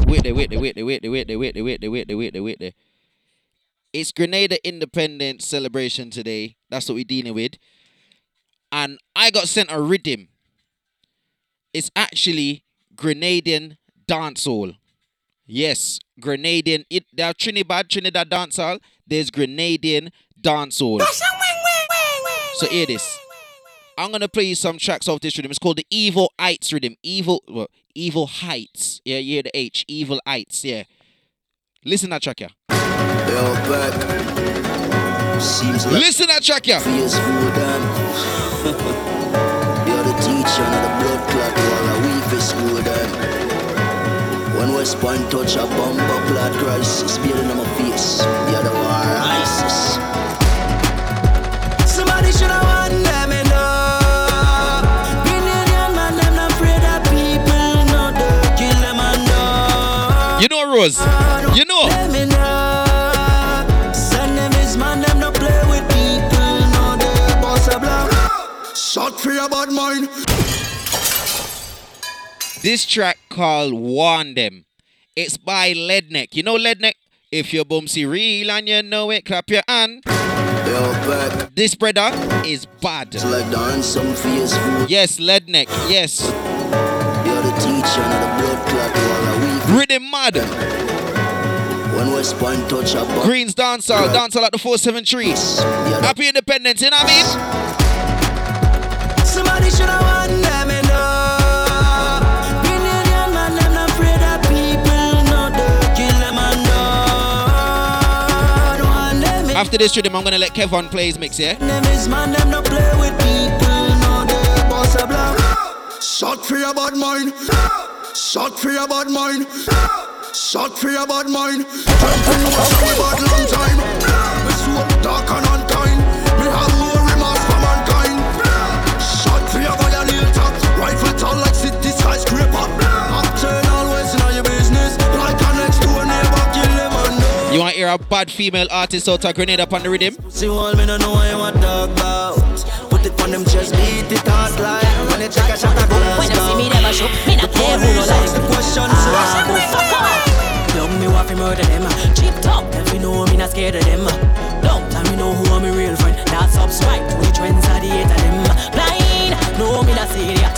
Wait there, wait there, wait there, wait there, wait there, wait there, wait there, wait there, wait there, wait there. It's Grenada Independence celebration today. That's what we're dealing with. And I got sent a rhythm. It's actually Grenadian dancehall. Yes, Grenadian. It there are Trinidad, Trinidad dancehall. There's Grenadian dancehall. So hear this. I'm gonna play you some tracks of this rhythm. It's called the Evil Heights rhythm. Evil, well, Evil Heights. Yeah, you hear the H. Evil Heights. Yeah. Listen to that track, yeah. Like Listen to that track, yeah. Fears You're the teacher, not a blood clot, while I weave is good done. One West Point touch a bumper blood crisis, building on my face. The other war ISIS. Somebody should have won them enough. You know, Rose. You know. This track called Warn Them. It's by Leadneck. You know Leadneck? If your boomsy real and you know it, clap your hand. This brother is bad. It's like the handsome face food. Yes, Leadneck. Yes. You're the teacher and the blood clot war a week. Rhythm mad. One West Point touch a bomb. Greens dancehall, dancehall at the 473. Happy Independence, you know what I mean? Somebody should have warned them After this rhythm, I'm gonna let Kevon play his mix, yeah? Shot for your bad mind. Shot for your bad mind. Shot for your bad mind. A bad long time. Dark and hear a bad female artist out of Grenada upon the rhythm? See all me no know what you want talk about. Put it on them chest, beat it hard like when they take a shot of glass. When them see me, them a shoot. Me not care who no like. the question, so I go fuck off. Young me want to murder them. Ah. Cheap talk, them fi know me not scared of them. Ah. Long time me know who are me real friend. Not subscribe to the trends of the hate of them. Ah? Blind, no me not see that.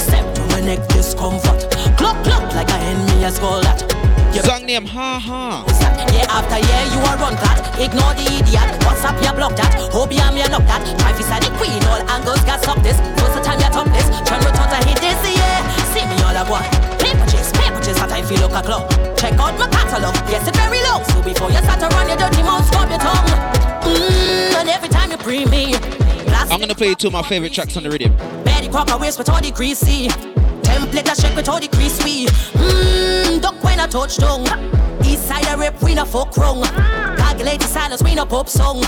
Step to my neck discomfort. Cluck cluck like a hen me a skull that. You Song name, ha ha. yeah, after year you are run that. Ignore the idiot. What's up, you block that. Hope you am you knock that. Try fi the queen, all angles got stop this. Most of the time you top this. Try to a hit this, yeah. See me all a boy. Paper chase, paper chase, that time feel look a clock. Check out my catalog, yes it very low. So before you start to run your dirty mouth, scrub your tongue. Mmm, and every time you pre me. I'm gonna play two of my favorite tracks on the rhythm. Betty Crocker waist with all the greasy. Template a shake with all the crispy. Mmm, duck when I touch tongue. East side a rip, we no fuck wrong. Calculate the silence, we no pop song.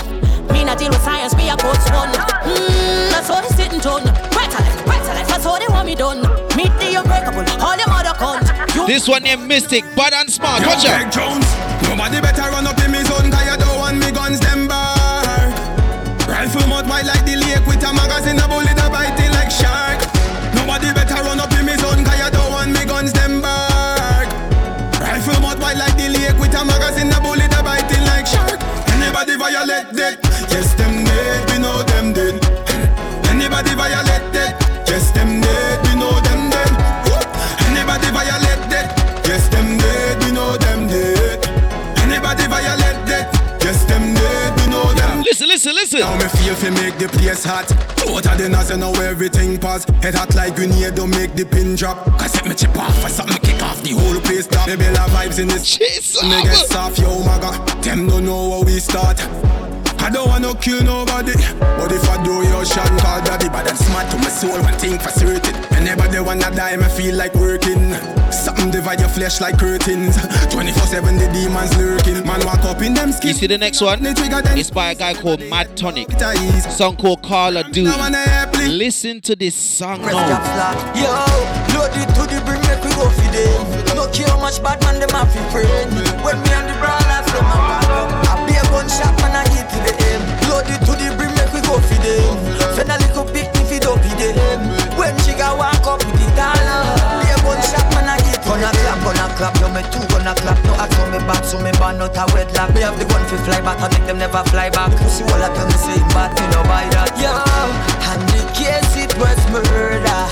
Me not deal with science, me a coach one. Mmm, that's how they sitting done. Right to left, right to left, that's how they want me done. Meet the unbreakable, all them other cunt. You This one named Mystic, bad and smart. Yo, Watch out. Jones. Nobody better run up in me zone, cause you don't want me guns them bar. Rifle mouth wide like the lake with a magazine, a Anybody that, yes them dead, we know them dead. Anybody violate that, yes them dead, we know them dead. Anybody violate that, yes them dead, we know them dead. Anybody violate that, yes them dead, we know them. Listen, listen, listen. Now me feel fi make the place hot. Of the noise, you know everything pass. Head hot like grenade, don't make the pin drop. Cause set me chip off, or something kick off the whole place stop. Maybe la vibes in this. Jesus. Me get soft, yo maga. Them don't know how we start. I don't wanna kill nobody, but if I do your shot, call daddy. But I'm smart to my soul, one thing for certain. Anybody wanna die, me feel like working. Something divide your flesh like curtains. 24/7 the demons lurking. Man walk up in them You see the next one? It's by a guy called Mad Tonic. Song called Call of Duty. Listen to this song Press now. caps lock. Yo, load it to the brim, make we go for them. No care how much bad man them have to pray. When me and the brawlers them a bad up. I be a gunshot them. Send a little it up with them. When she got walk up with the dollar. Be a gunshot man I hit Gonna clap, gonna clap, yo me too gonna clap. No ask on me back, so me band not a wedlock. Me have the gun fi fly back, I make them never fly back. Pussy all I tell me say bad, me no buy that. Yo, and the case it was murder.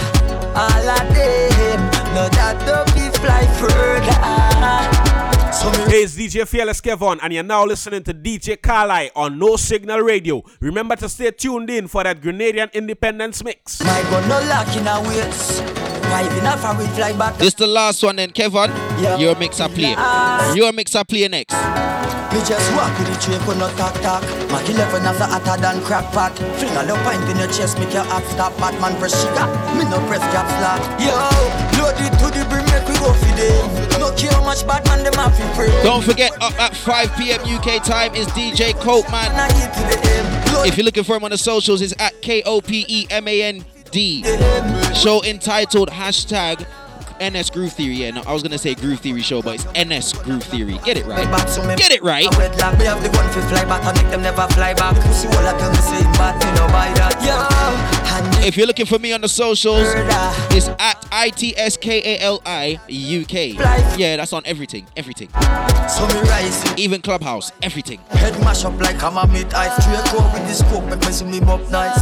All of them, no that don't be fly further Hey, it's DJ Fearless Kevon, and you're now listening to DJ Kali on No Signal Radio. Remember to stay tuned in for that Grenadian Independence mix. My gun no in waist this the last one then, Kevon. Yeah. Your mixer play. Your mixer play next. We just walk with the track with no talk talk. Mac 11 as a hotter than crackpot. Fling a little pint in your chest, make your heart stop. Batman press sugar, me no press cap slot. Yo, load it to the brim, make we go for them. No care how much Batman them have to pray. Don't forget, up at 5 p.m. UK time is DJ Kopeman. If you're looking for him on the socials, it's at K O P E M A N D. Show entitled hashtag NS Groove Theory. Yeah, no, I was gonna say Groove Theory show, but it's NS Groove Theory. Get it right. Get it right. If you're looking for me on the socials, it's at I T S K A L I U K. Yeah, that's on everything, everything. So me rise. Even Clubhouse, everything. Head mash up like I'm a mid ice. Straight go with this scope, make me zoom him up nice.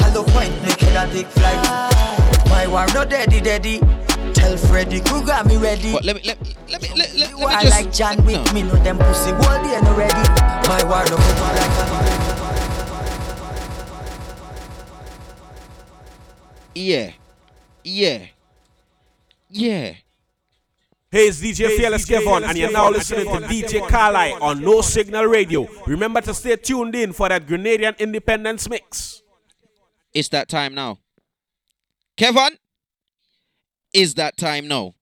Hello, point, make it a take flight. My war no daddy, daddy. Tell Freddy who got me ready. But let me, let me, let me, let, let, let me I just. I like John Wick, no. me know them pussy all day no ready. My war no over like a Yeah. Yeah. Yeah. Hey, it's DJ hey, Fearless Kevon, and you're now listening to DJ Kali on No Signal Radio. Remember to stay tuned in for that Grenadian Independence mix. It's that time now. Kevon, is that time now.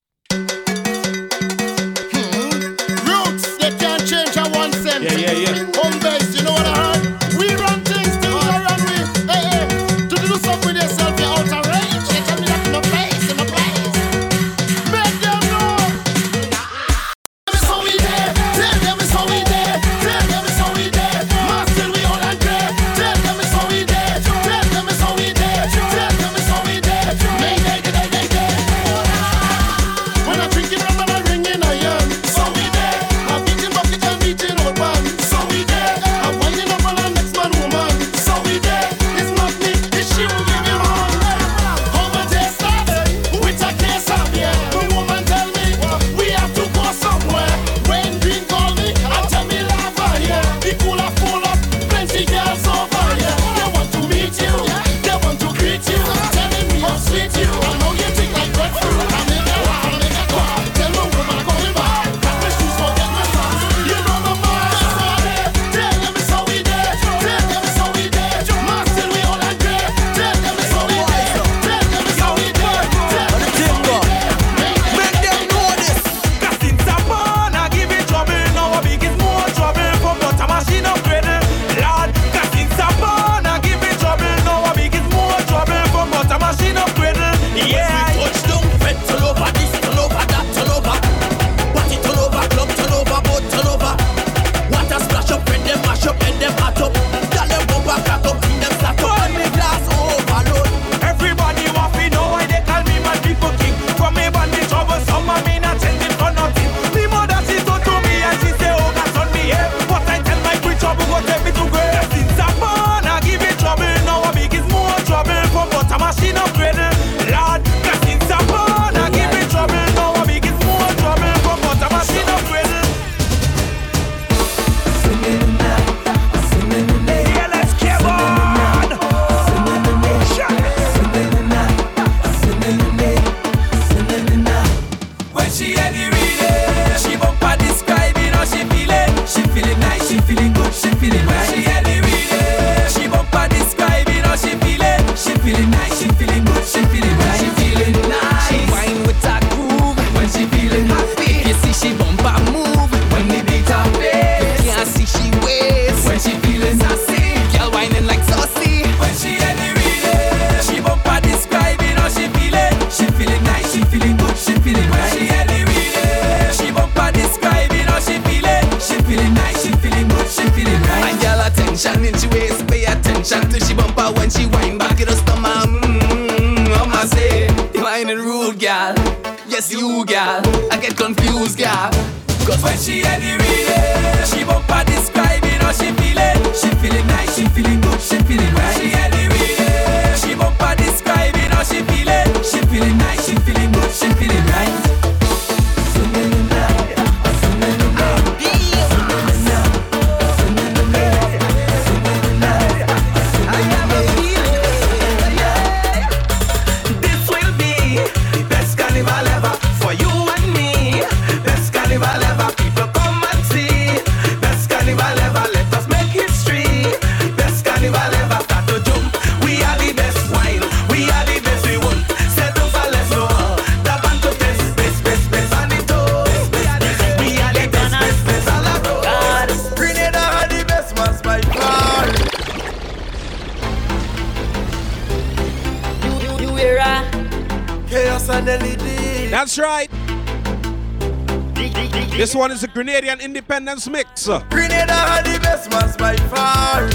Mix. Grenada the best mass by far.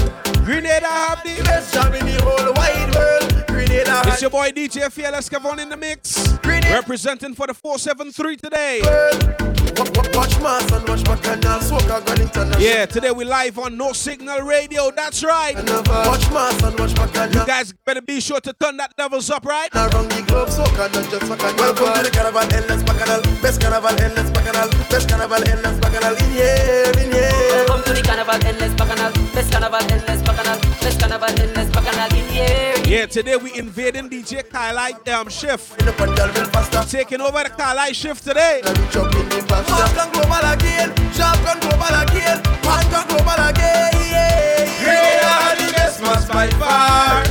Grenada have the best job in the whole wide world. Grenada It's your boy DJ Fearless Kevon in the mix. Representing for the 473 today. Watch mass and watch Bacchanal, Smoke a gun international. Yeah, today we live on No Signal Radio. That's right. Watch uh, mass and watch Bacchanal. You guys better be sure to turn that levels up, right? Around the globe, so can not just Bacchanal. Welcome to the Carnival Endless Bacchanal. Best Carnival Endless Bacchanal. Best Carnival Endless Bacchanal. In here, in here. Welcome to the Carnival Endless Bacchanal. Yeah, today we invading DJ Kyle um, shift. Taking over the Kyle shift today. Champion global again, champion global again, champion global again. Yeah. Grenada the best mass by far.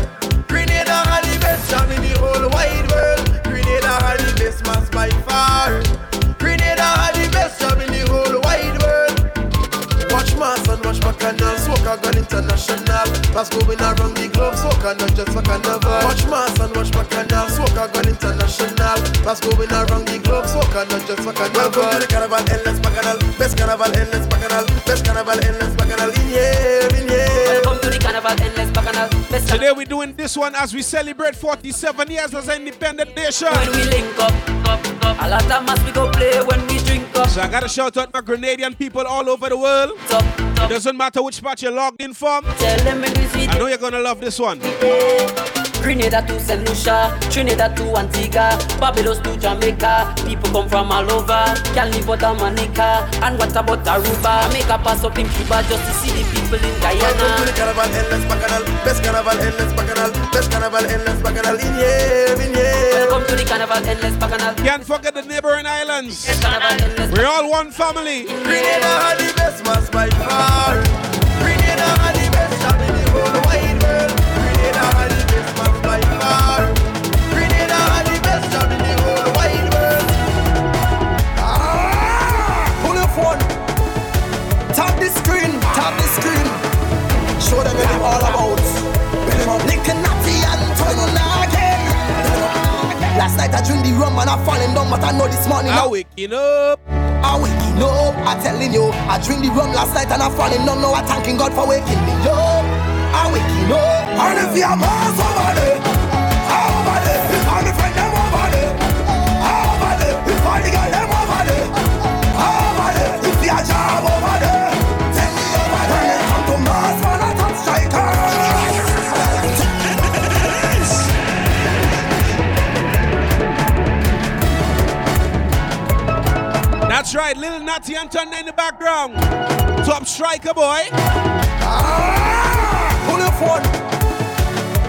That's going around the globe, so can not just like another. Watch mass and watch Bacchanal, smoke a gun international. That's going around the globe, so can not just like another. Welcome to the Carnival Endless Bacchanal, best Carnival Endless Bacchanal, best Carnival Endless Bacchanal in here, in here. Welcome to the Carnival Endless Bacchanal. Best Today we're doing this one as we celebrate 47 years as an independent nation. When we link up, up, up. A lot of mass we go play when we drink up. So I gotta shout out my Grenadian people all over the world. It doesn't matter which part you're logged in from. Tell them when we see I know you're gonna love this one. Grenada to St. Lucia, Trinidad to Antigua, Barbados to Jamaica. People come from all over. Can live out of Manica. And what about Aruba? Make a pass up in Cuba just to see the people in Welcome to the Carnival Endless Bacchanal, best Carnival Endless Bacchanal, best Carnival Endless Bacchanal in here, in here. Welcome to the Carnival Endless Bacchanal. Can't forget the neighboring islands. We're all one family. Grenada had the best mass by far. Grenada had the best job in the whole wide world. Show them what I'm all about. Nick and Natty and Tono again. Last night I drink the rum and I falling down, but I know this morning I ah. waking up. I waking up. I telling you, I drink the rum last night and I falling down. Now I thanking God for waking me up. I waking up. And if you're mass over That's right, little Natty Anton in the background. Top striker boy. Ah! Pull your phone.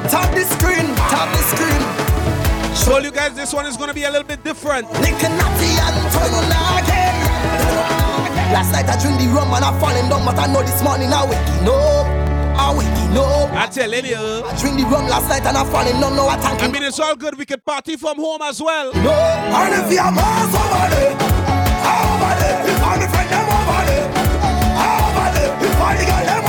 Tap the screen, tap the screen. Told you guys this one is gonna be a little bit different. Nick and Natty again. Last night I drink the rum and I falling down, but I know this morning I waking up. I waking up. I telling you. I drink the rum last night and I falling down, now I thank I mean, it's all good. We could party from home as well. No, and if you're over there, there, if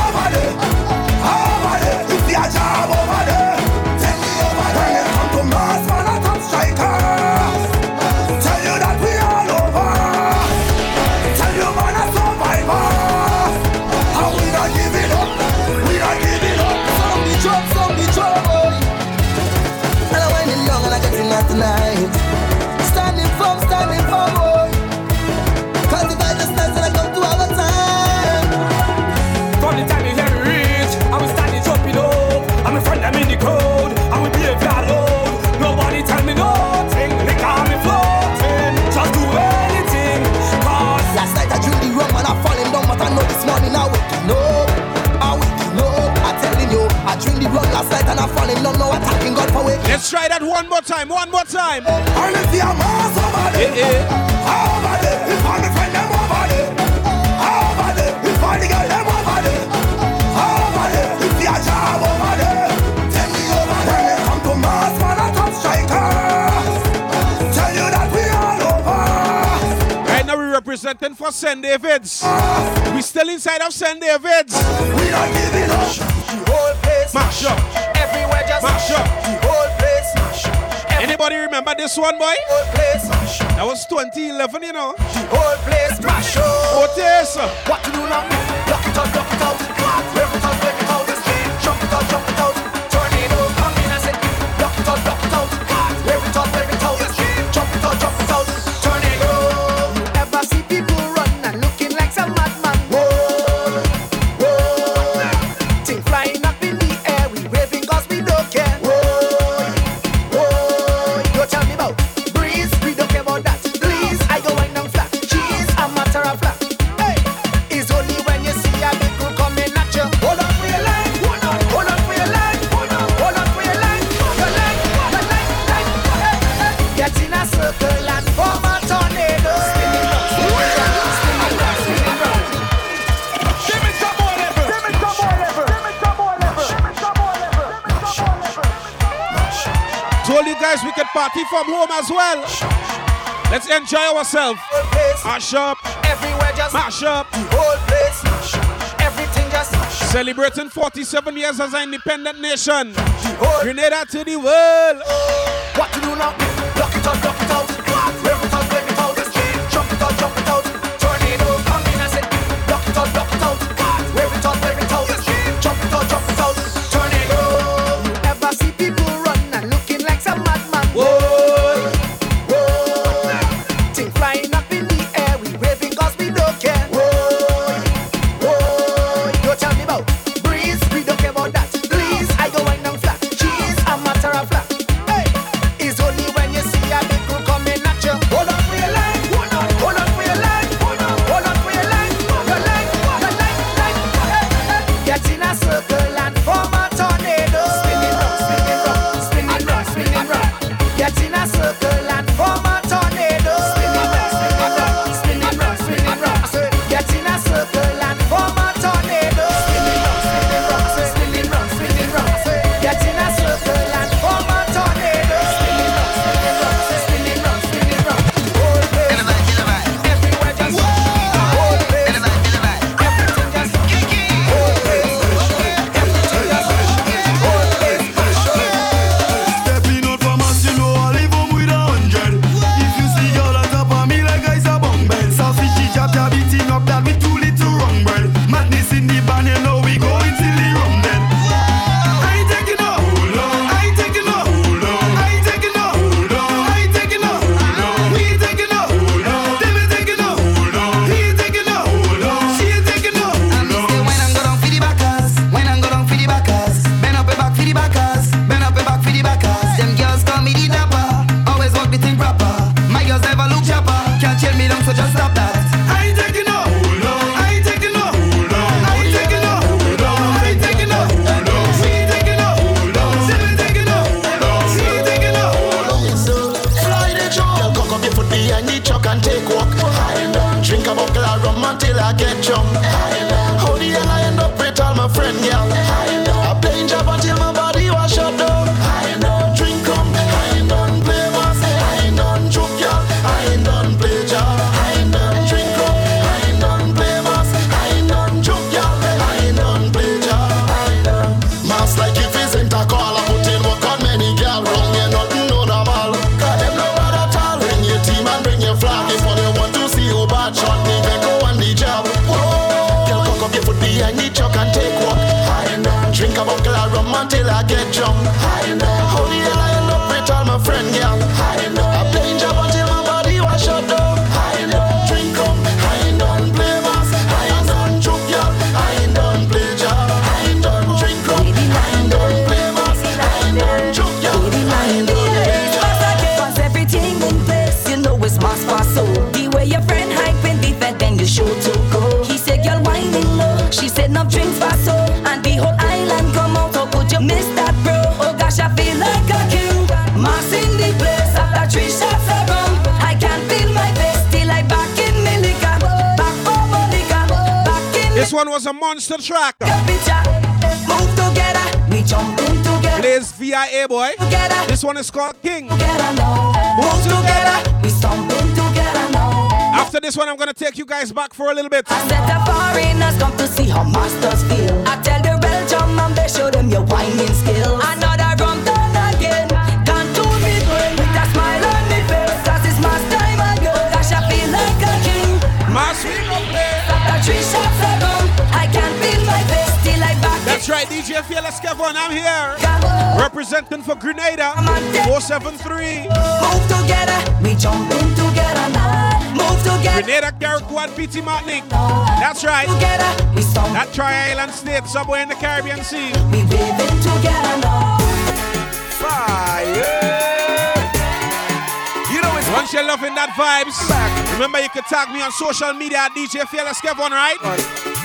Tell you that we all over. Right now we're representing for St. David's. We still inside of St. David's. We not giving up. The whole place Mash up. everywhere just Mash up. Anybody remember this one, boy? That was 2011, you know. The whole place mash Otis. What you uh, do now? Lock it out, lock it out. Break it out, break it out. Jump it out, jump it out. party from home as well. Let's enjoy ourselves. Mash up. Everywhere just mash up. The whole place. Everything just celebrating 47 years as an independent nation. Grenada to the world. What you do now? This one was a monster track. Plays VIA boy. This one is called King. Move together. We stomping together now. After this one, I'm gonna take you guys back for a little bit. I said the foreigners come to see how masters feel. I tell the Belgium they show them your skill. DJ Fearless Kevon, I'm here. Representing for Grenada. 473. Move together, we jumping together now. Move together. Grenada, Carriacou, and Petite Martinique. That's right. That Tri-Island state, somewhere in the Caribbean Sea. We living together now. Fire. You know it's Once you're loving that vibes, remember you can tag me on social media at DJ Fearless Kevon, right?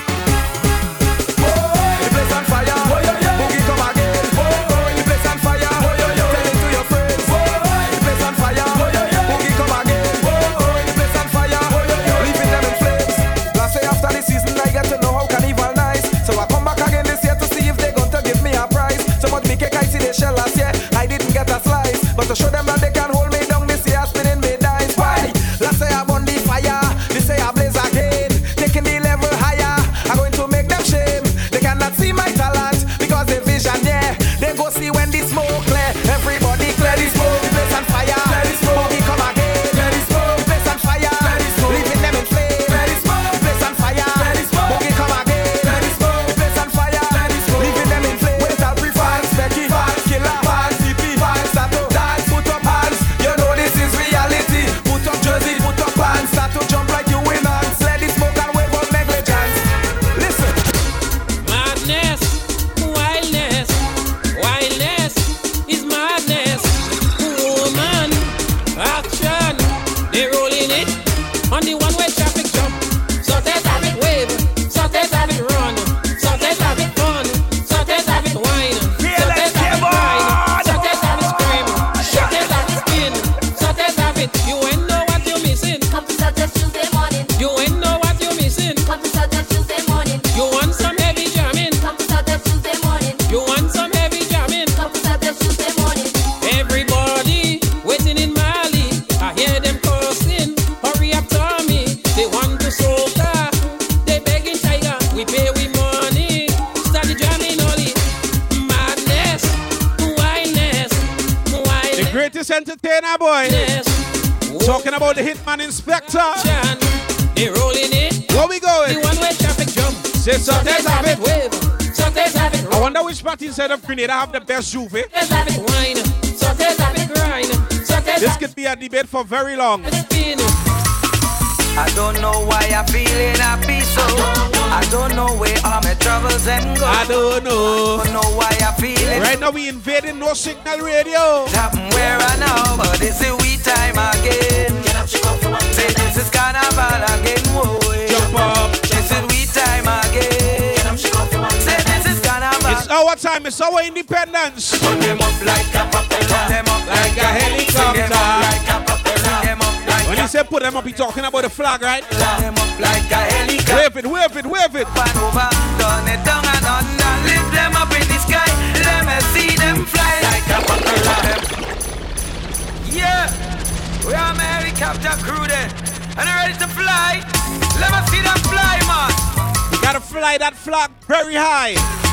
Entertainer, boy. Talking about the Hitman Inspector. They rolling it. Where we going? The one way traffic jump. Say something's have it. wave. Something's have it I wonder which party inside of Grenada have the best juve. Something's have it wine. Something's have it grind. Something's This have could be a debate for very long. I don't know why I'm feeling happy so. I don't know where all my troubles them go. I don't know. I don't know why I'm feeling. Right now we invading No Signal Radio. Happen where I know, but it's a we time again. Say this is carnival again, whoa. Jump up. This is we time again. Say this is carnival. It's our time. It's our independence. Turn them up like a propeller. Turn them up Like a Sing them up helicopter. like a propeller. Sing them up like When he say put them up, he talking about the flag, right? Like. Wave it, wave it, wave it. Over, turn it down and under. Lift them up in the sky. Let me see them fly like a propeller. Yeah, we are my helicopter crew then, and they're ready to fly. Let me see them fly, man. You gotta fly that flag very high.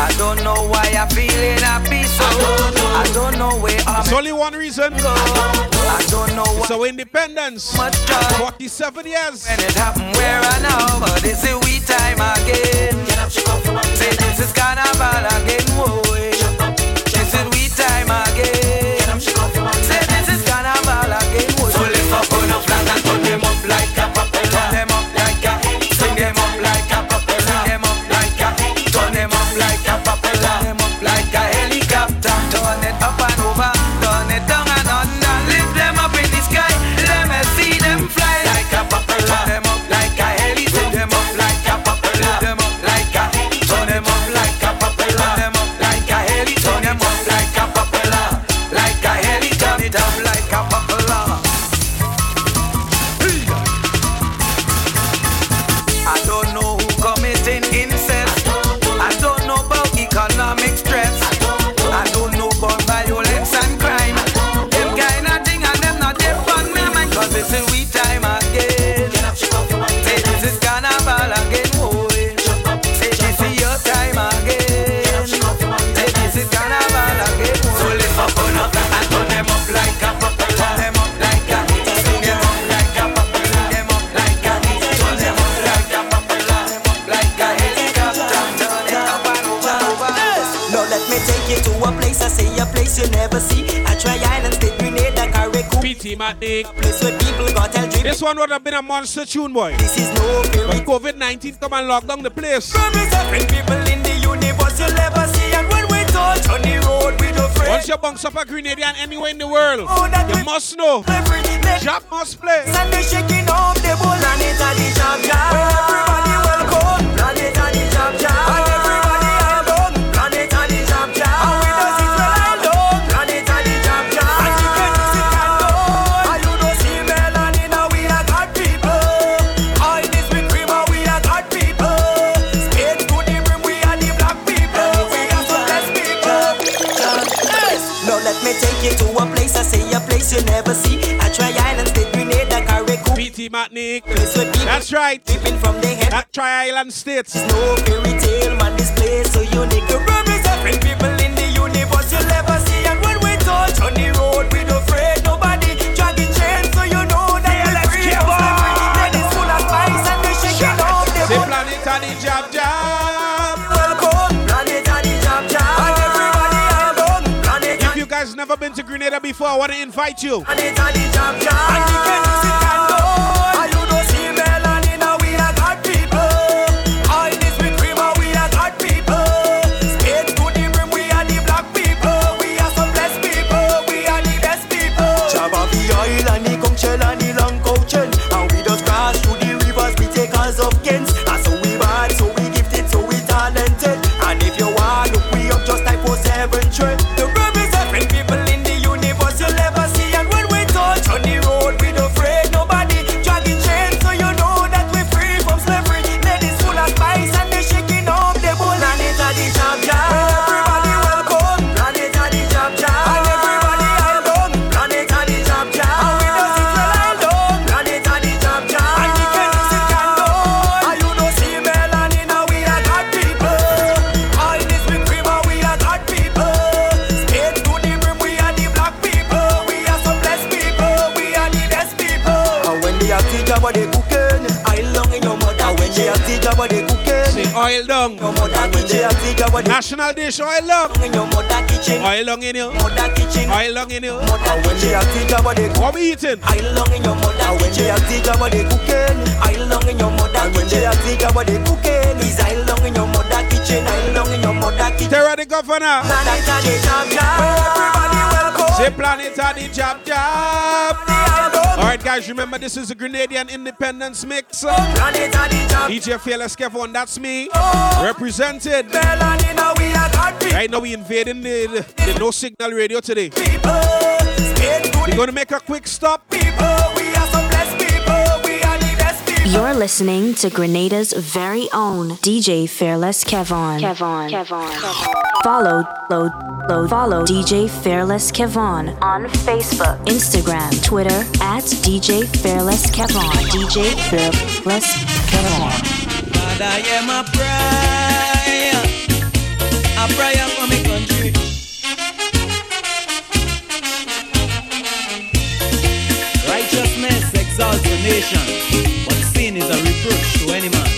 I don't know why I'm feeling happy so. I don't know where I'm. It's only one reason. I don't know It's our independence. Much 47 years. When it happened where I know, but it's a we time again. Say this is carnival again, whoa. Eh. Matic. Place where people got tell. This one would have been a monster tune, boy. This is no But COVID 19 come and lock down the place. Representing people in the universe you'll never see, and when we touch on the road, we don't fret. Once you bounce up a Grenadian anywhere in the world, oh, you must know. Jack must play. And they shaking up the bull and it's a the. Everybody welcome, and it's a the. Carriacou. Petite Martinique. Place where people That's right. From their head. That Tri Island States. No fairy tale, man, this place so unique. The To represent people in the universe you'll never see. And when we touch on the road, we don't afraid nobody. Dragging chains so you know that we're free of slavery. That is full of spice and we shaking off the boat. planet and the jab jab. Welcome, planet and the jam jam. And everybody album, planet If you guys never been to Grenada before, I want to invite you. Planet and the jam jam. And you can use it can go. The National dish oil in your mother kitchen. Oil down in you. Mother kitchen. Oil down in you. Mother when they are teach about the What we eating? I long in your mother when they are teach about the cooking. I long in your mother and when they are teach about the cooking. Is I long in your mother kitchen. I long in your mother kitchen. Terror the governor. Planet and the jam jam. Everybody welcome. Say planet and the jab jab. Alright, guys, remember this is a Grenadian Independence mix. DJ Fearless Kevon, that's me. Represented. Melanin and we are Right now, we invading the, the, the No Signal Radio today. We're going to make a quick stop. You're listening to Grenada's very own DJ Fearless Kevon. Kevon. Kevon. Follow, load, load, follow DJ Fearless Kevon on Facebook, Instagram, Twitter at DJ Fearless Kevon. DJ Fearless Kevon. God, I am a prayer, a prayer for me country. Righteousness exalts a nation, but sin is a reproach to any man.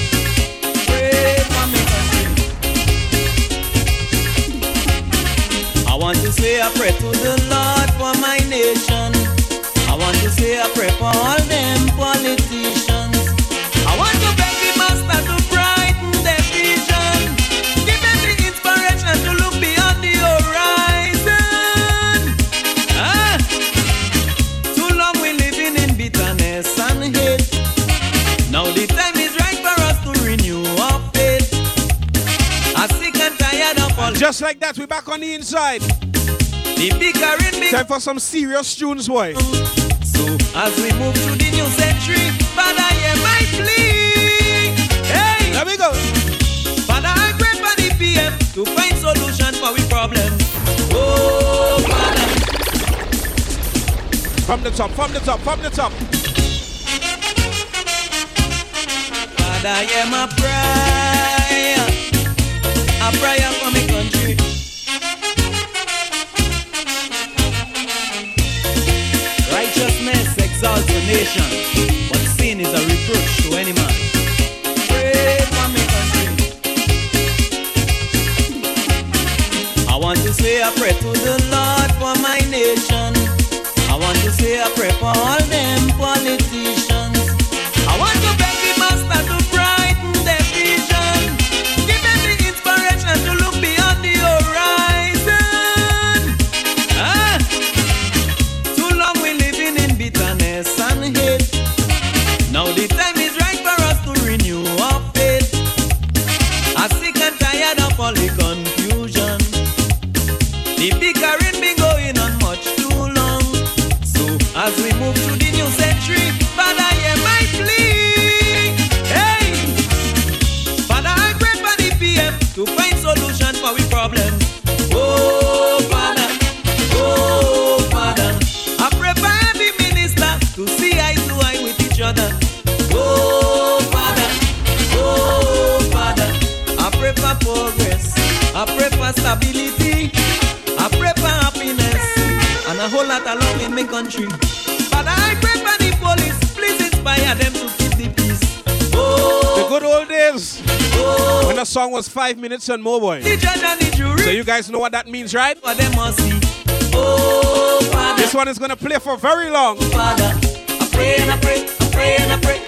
I want to say a prayer to the Lord for my nation. I want to say a prayer for all That, we back on the inside. the bickering big Time for some serious tunes, boy. So as we move to the new century, Father, hear my plea. Hey, There we go. Father, I pray for the PM to find solution for we problems. Oh, Father, From the top, from the top, from the top. Father, hear my prayer. Exalts jury, So you guys know what that means, right? for them must see. Oh, This one is gonna play for very long. Father, I pray and I pray, I pray and I pray,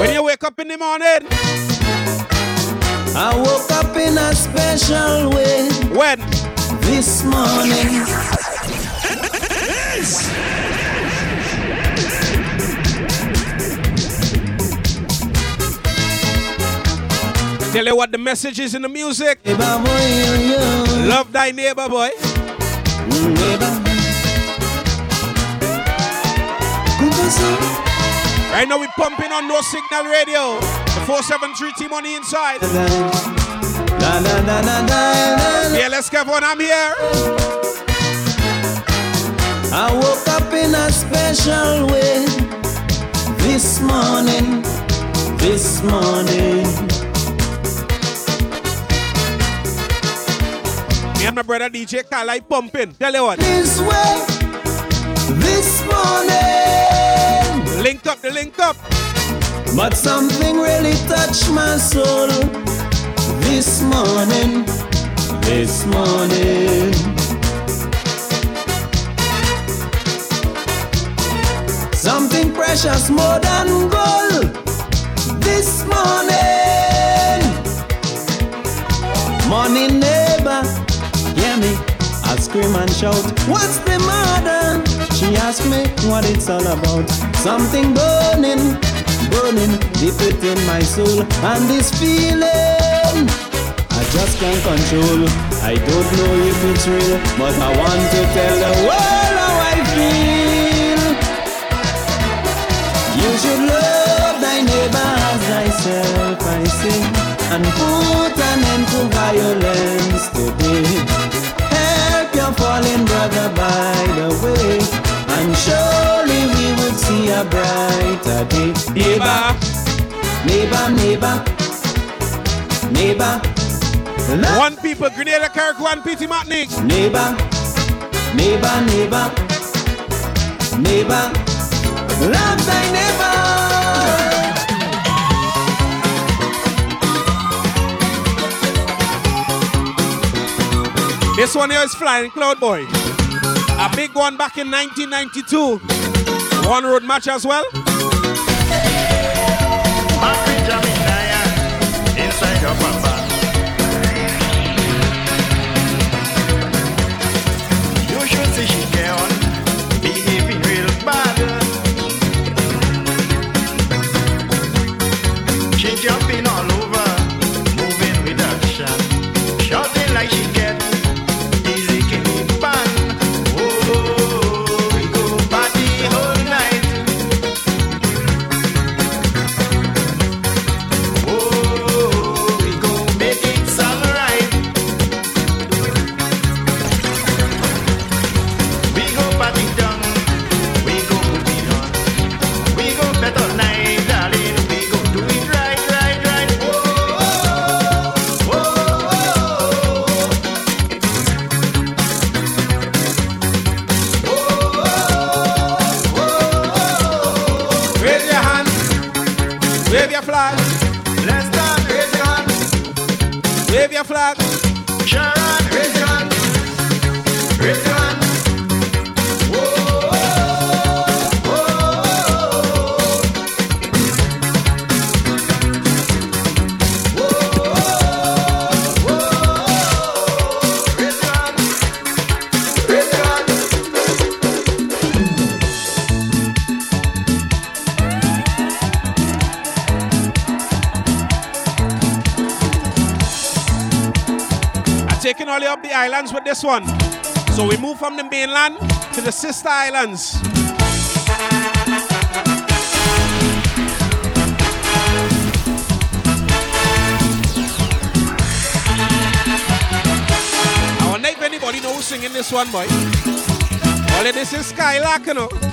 When you wake up in the morning, I woke up in a special way. When? This morning. Tell you what the message is in the music. Love thy neighbor, boy. Right now we're pumping on no signal radio. The 473 team on the inside. Yeah, let's get on. I'm here. I woke up in a special way this morning, this morning. Me and my brother DJ Kali pumping. Tell you what. This way, this morning. Link up the link up. But something really touched my soul this morning, this morning. Something precious more than gold this morning. Morning neighbor, hear me. I scream and shout, What's the matter? She asked me what it's all about. Something burning, burning deep within my soul. And this feeling I just can't control. I don't know if it's real, but I want to tell the world how I feel. You should love thy neighbor as thyself, I say, and put an end to violence today. Help your fallen brother by the way, and surely we would see a brighter day. Neighbor, neighbor, neighbor, neighbor. One people, Grenada Kirk, one Petite Martinique. Neighbor, neighbor, neighbor, neighbor. Love thy neighbor. This one here is Flying Cloud Boy. A big one back in 1992. One road match as well. Wave your flag. Let's start raise. Wave your flag. Sharon, raise up the islands with this one. So we move from the mainland to the sister islands. I wonder if anybody knows singing this one, boy. Well, this is Skylark, you know.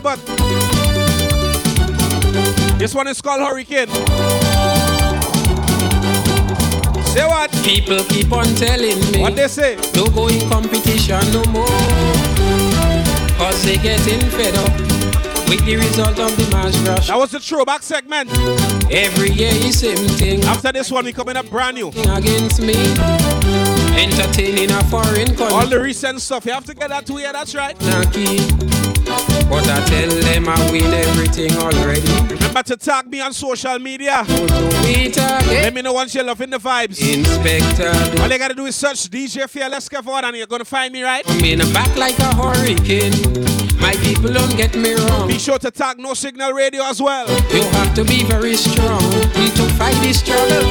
Gilbert. This one is called Hurricane. Say what? People keep on telling me. What they say? Don't go in competition no more. Cause they getting fed up with the result of the mass rush. That was the throwback segment. Every year is same thing. After this one, we coming up brand new. Against me. Entertaining a foreign country. All the recent stuff, you have to get that to here, that's right. Naki. But I tell them I win everything already. Remember to tag me on social media. Let me know once you're loving the vibes. Inspector. All you gotta do is search DJ Fearless Kevon and you're gonna find me, right? I'm in the back like a hurricane. My people don't get me wrong. Be sure to tag No Signal Radio as well. You have to be very strong to fight this struggle.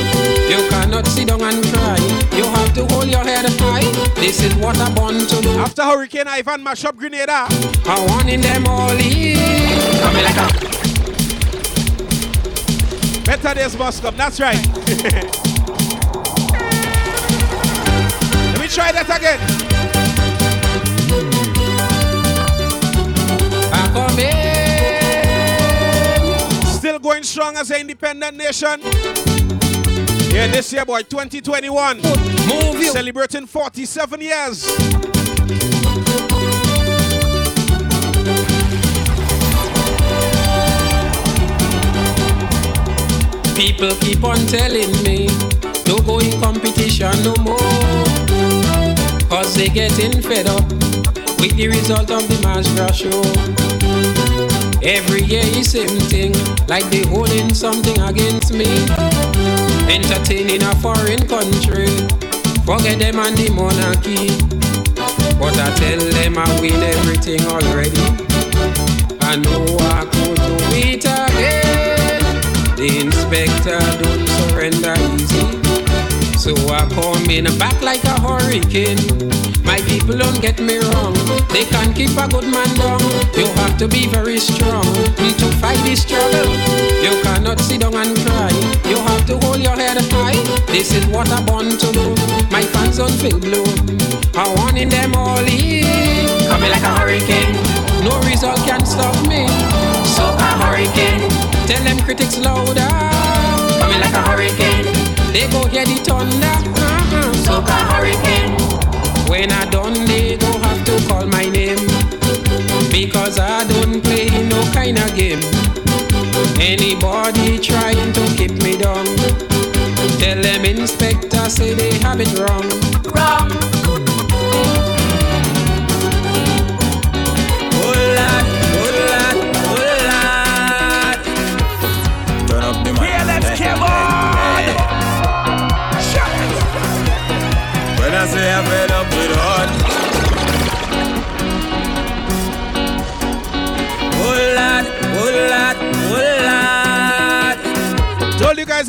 You cannot sit down and cry. You have to hold your head high. This is what I'm born to do. After Hurricane Ivan mash up Grenada. I want in them all in. Coming like a Better days must come, that's right. Let me try that again. I come in. Still going strong as an independent nation. Yeah, this year, boy, 2021. Move you. Celebrating 47 years. People keep on telling me, don't go in competition no more. Cause they getting fed up with the result of the rush show. Every year is same thing, like they holding something against me. Entertaining a foreign country, forget them and the monarchy. But I tell them I win everything already. I know I could do it again. The inspector don't surrender easy. So I come in back like a hurricane. My people don't get me wrong. They can't keep a good man down. You have to be very strong to fight this struggle. You cannot sit down and cry. You have to hold your head high. This is what I'm born to do. My fans don't feel blue. I want in them all in. Coming like a hurricane. No result can stop me. So a hurricane. Tell them critics louder. Coming like a hurricane. They go hear the thunder. Uh-huh. So a hurricane. When I done, they go have to call my name. Because I don't play no kind of game. Anybody trying to keep me down. Tell them inspector say they have it wrong. Wrong.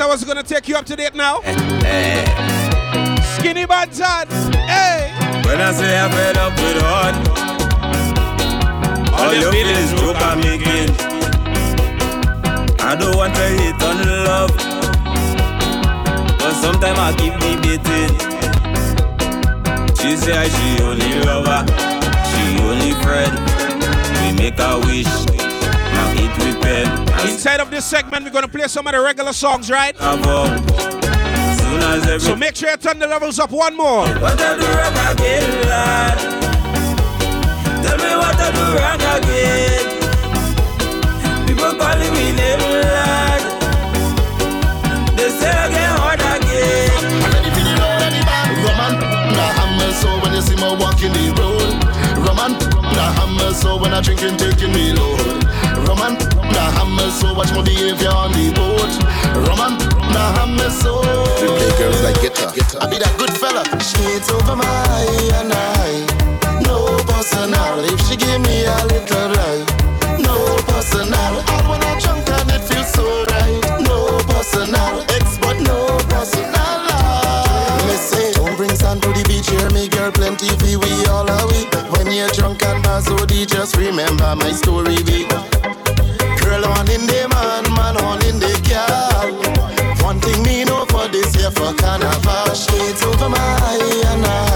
I was gonna take you up to date now. Skinny Banton. Hey. When I say I'm fed up with hard. All you feel is joke I'm making. I don't want to hate on love. But sometimes I keep debating. She say she only lover, she only friend. We make a wish, with pen. Inside of this segment, we're gonna play some of the regular songs, right? Soon as every So make sure you turn the levels up one more. What I do wrong again, lad? Tell me what I do wrong again. People calling me name, lad. They say I get hard again. I'm ready for the road, any man. Roman, the hammer, so when you see me walking the road. Roman, the hammer, so when I drinking, taking me load. Roman, the hammer, so watch my behavior on the boat. Roman, the hammer, so. We play girls like guitar. I be that good fella. Shades over my eye and I. No personal. If she give me a little right. No personal. All when I drunk and it feels so right. No personal. Ex, but no personal. Me say, don't bring sand to the beach here, me girl. Plenty fee we all away. When you're drunk and bazodi, just remember my story. Be girl on in the man, man on in the girl. One thing me know for this year for carnival, shades over my eye and I.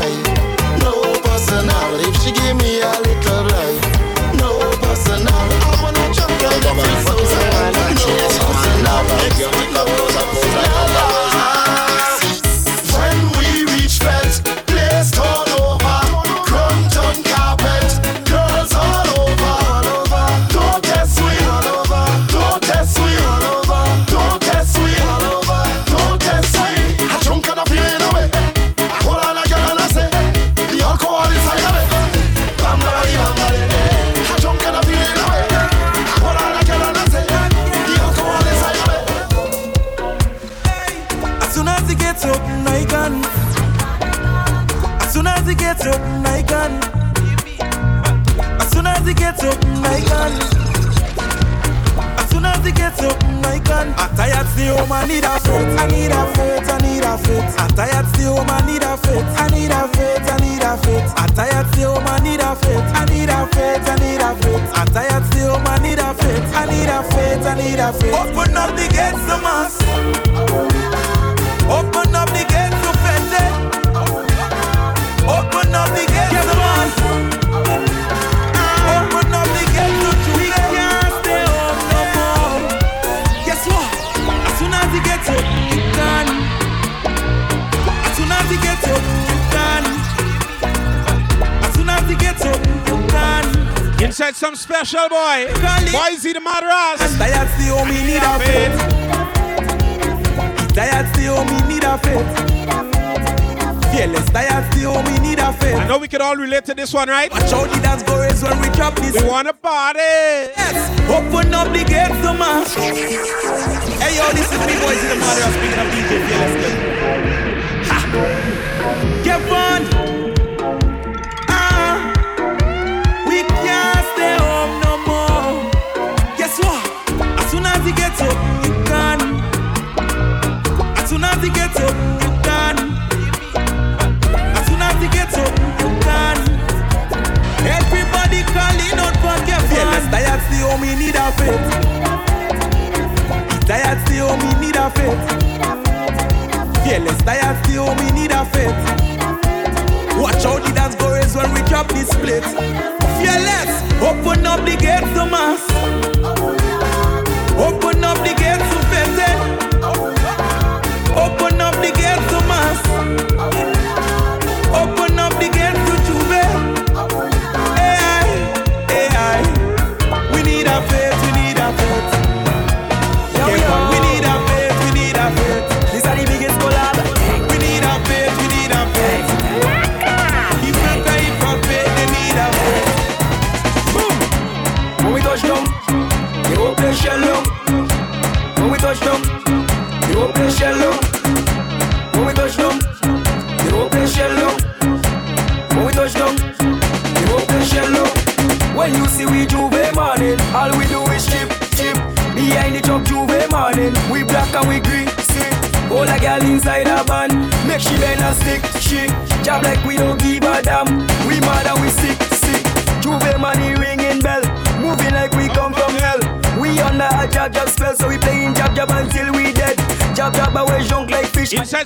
Marshall boy. Why is he the still, me need a faith. Still, me need a faith. I know we can all relate to this one, right? Watch out the dance goers when we drop this. We wanna party. Yes, open up the gates, oh, man. Hey yo, this is me boys in the speaking of DJ Fearless. Ha.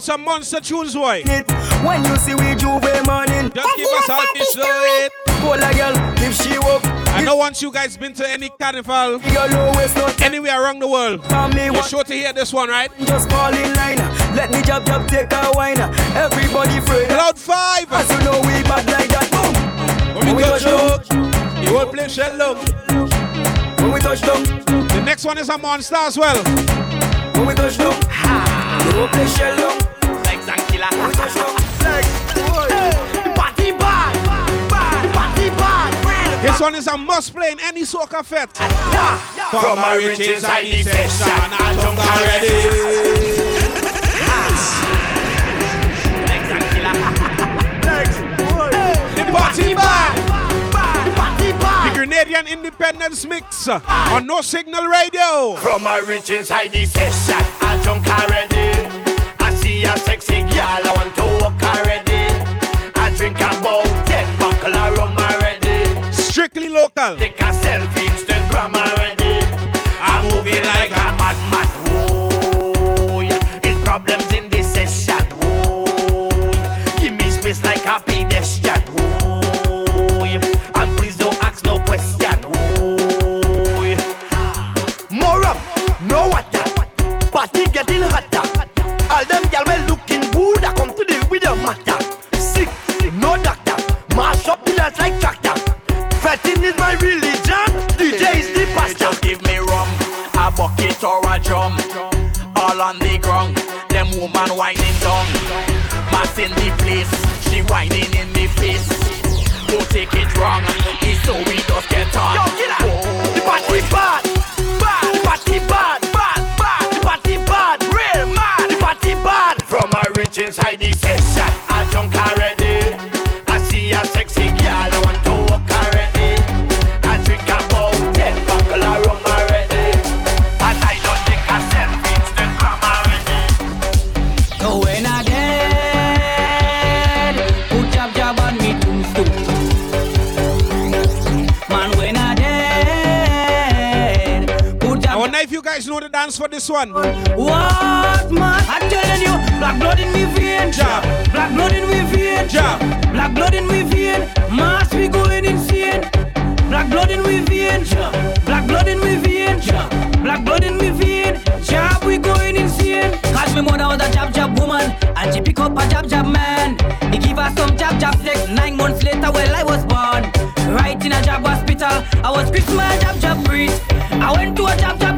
some monster tunes, boy. When you see we J'ouvert morning, just give us all this it. Pull if she up. I know once you guys been to any carnival, anywhere around the world, you're sure to hear this one, right? Just fall in line, let me jab jab take a wine. Everybody afraid. Cloud five. As you know we bad like that. Boom. When we touch down, you won't play shallow. When we touch down, the next one is a monster as well. When we touch down, you won't play shallow. This one is a must play in any soca fete. From, From my riches I defection, I jump already. The party bar. Grenadian Independence Mix uh, on No Signal Radio. From my riches, I session, I don't care a sexy girl, I want to walk already. I drink about ten buckle of rum already. Strictly local. on whining down. in the place, she whining in the face. Don't take it wrong, it's so we just get on. Yo, the dance for this one. What man? I'm telling you, black blood in me vein. Jab. Black blood in me vein. Jab. Black blood in me vein. Mass we going insane. Black blood in me vein. Black blood in me vein. Black blood in me vein. Jab we going insane. Cause me mother was a jab jab woman, and she pick up a jab jab man. He give her some jab jab sex. Nine months later, well I was born. Right in a jab hospital, I was fixed my jab jab priest. I went to a jab jab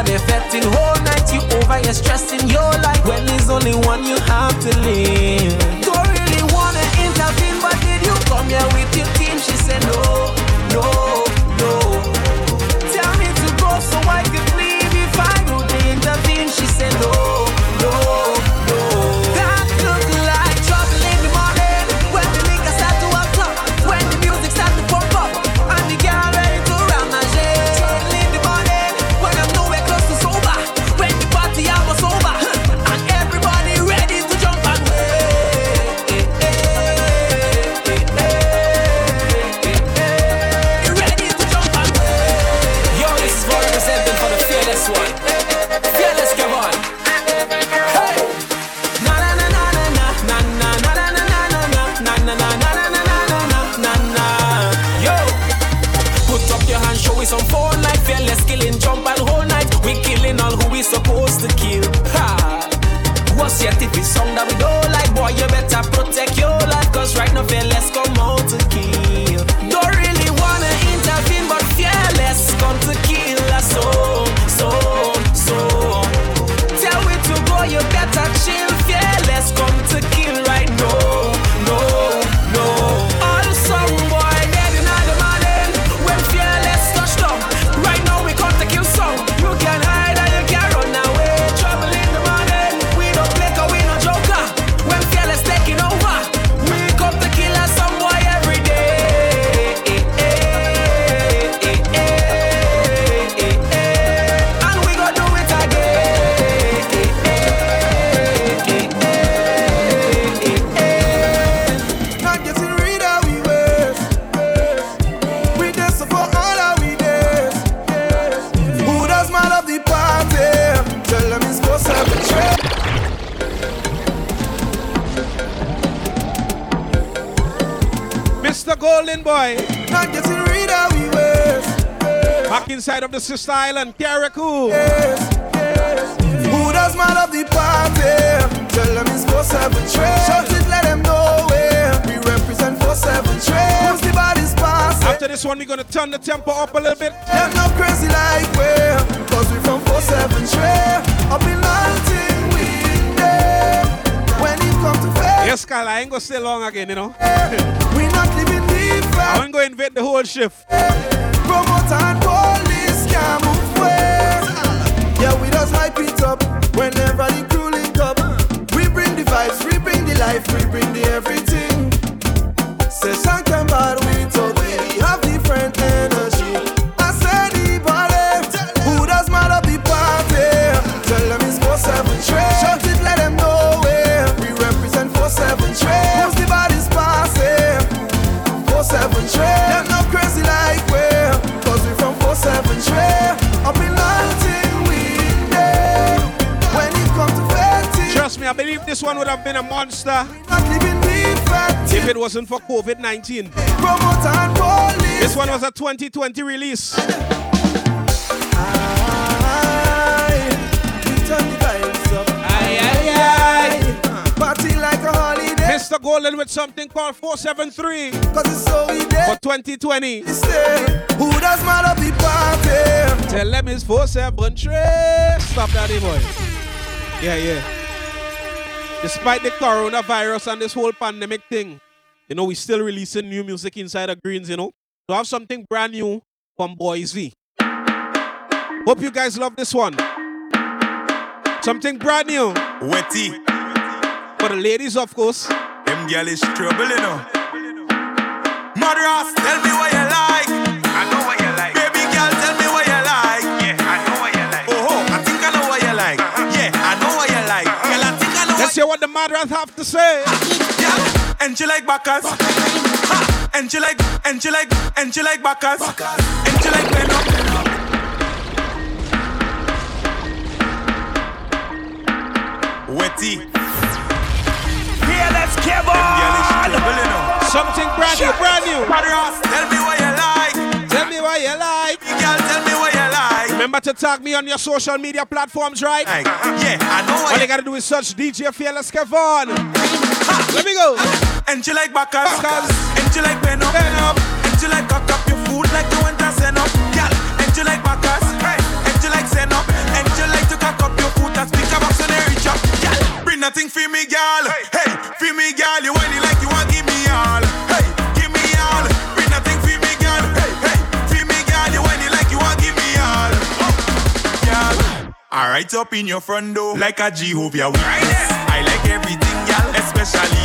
Over there fetting whole night. You over here stressing your life when there's only one you have to live. Don't really wanna intervene, but did you come here with your team? She said no, no. Golden Boy. Not getting rid of we. Back inside of the Sister Island, Carriacou. Who does man of the party? Tell them it's for seven trade. Shout it, let them know where we represent for seven trade. Who's the body's passing? After this one, we're gonna turn the tempo up a little bit. Them not crazy like where Cause we from 4-7 trade Up in Latin we there When it come to fair Yes, Kyle, I ain't gonna stay long again, you know. We not living deep I ain't gonna invade the whole shift. Promoter and police can't move Yeah, we just hype it up Whenever the crew link up. We bring the vibes, we bring the life We bring the everything have been a monster Not living defect if it wasn't for COVID 19. Promoter and police This one was a 2020 release. Party like a holiday. Mr. Golden with something called 473 Cause it's so easy. for 2020. Who does matter the party? Tell them it's 473. Stop that, boy. Yeah, yeah. Despite the coronavirus and this whole pandemic thing, you know, we still releasing new music inside of Greens, you know. To have something brand new from Boys V. Hope you guys love this one. Something brand new. Wetty. For the ladies, of course. Them girl is trouble, you know. Madras, tell me what Let's hear what the Madras have to say. Yeah, and you like. Ha! And you like, and you like, and you like Bacchus. And you like Venom. Wetty. Fearless Kevon. Something brand new, brand new. Madras, tell me what you like. Tell me what you like. Remember to tag me on your social media platforms, right? Yeah, I know All you you gotta do is search DJ Fearless Kevon. Let me go. And you like Bacchus. And you like Venom. And you like cock up your food like you want to send up. Girl, and you like Bacchus. And you like send up. And you like to cock up your food and speak about some reach up. Girl, bring nothing for me, girl. Hey, for me, girl. You want it like you want give me all. I right up in your front door like a Jehovah Witness. I like everything, girl, especially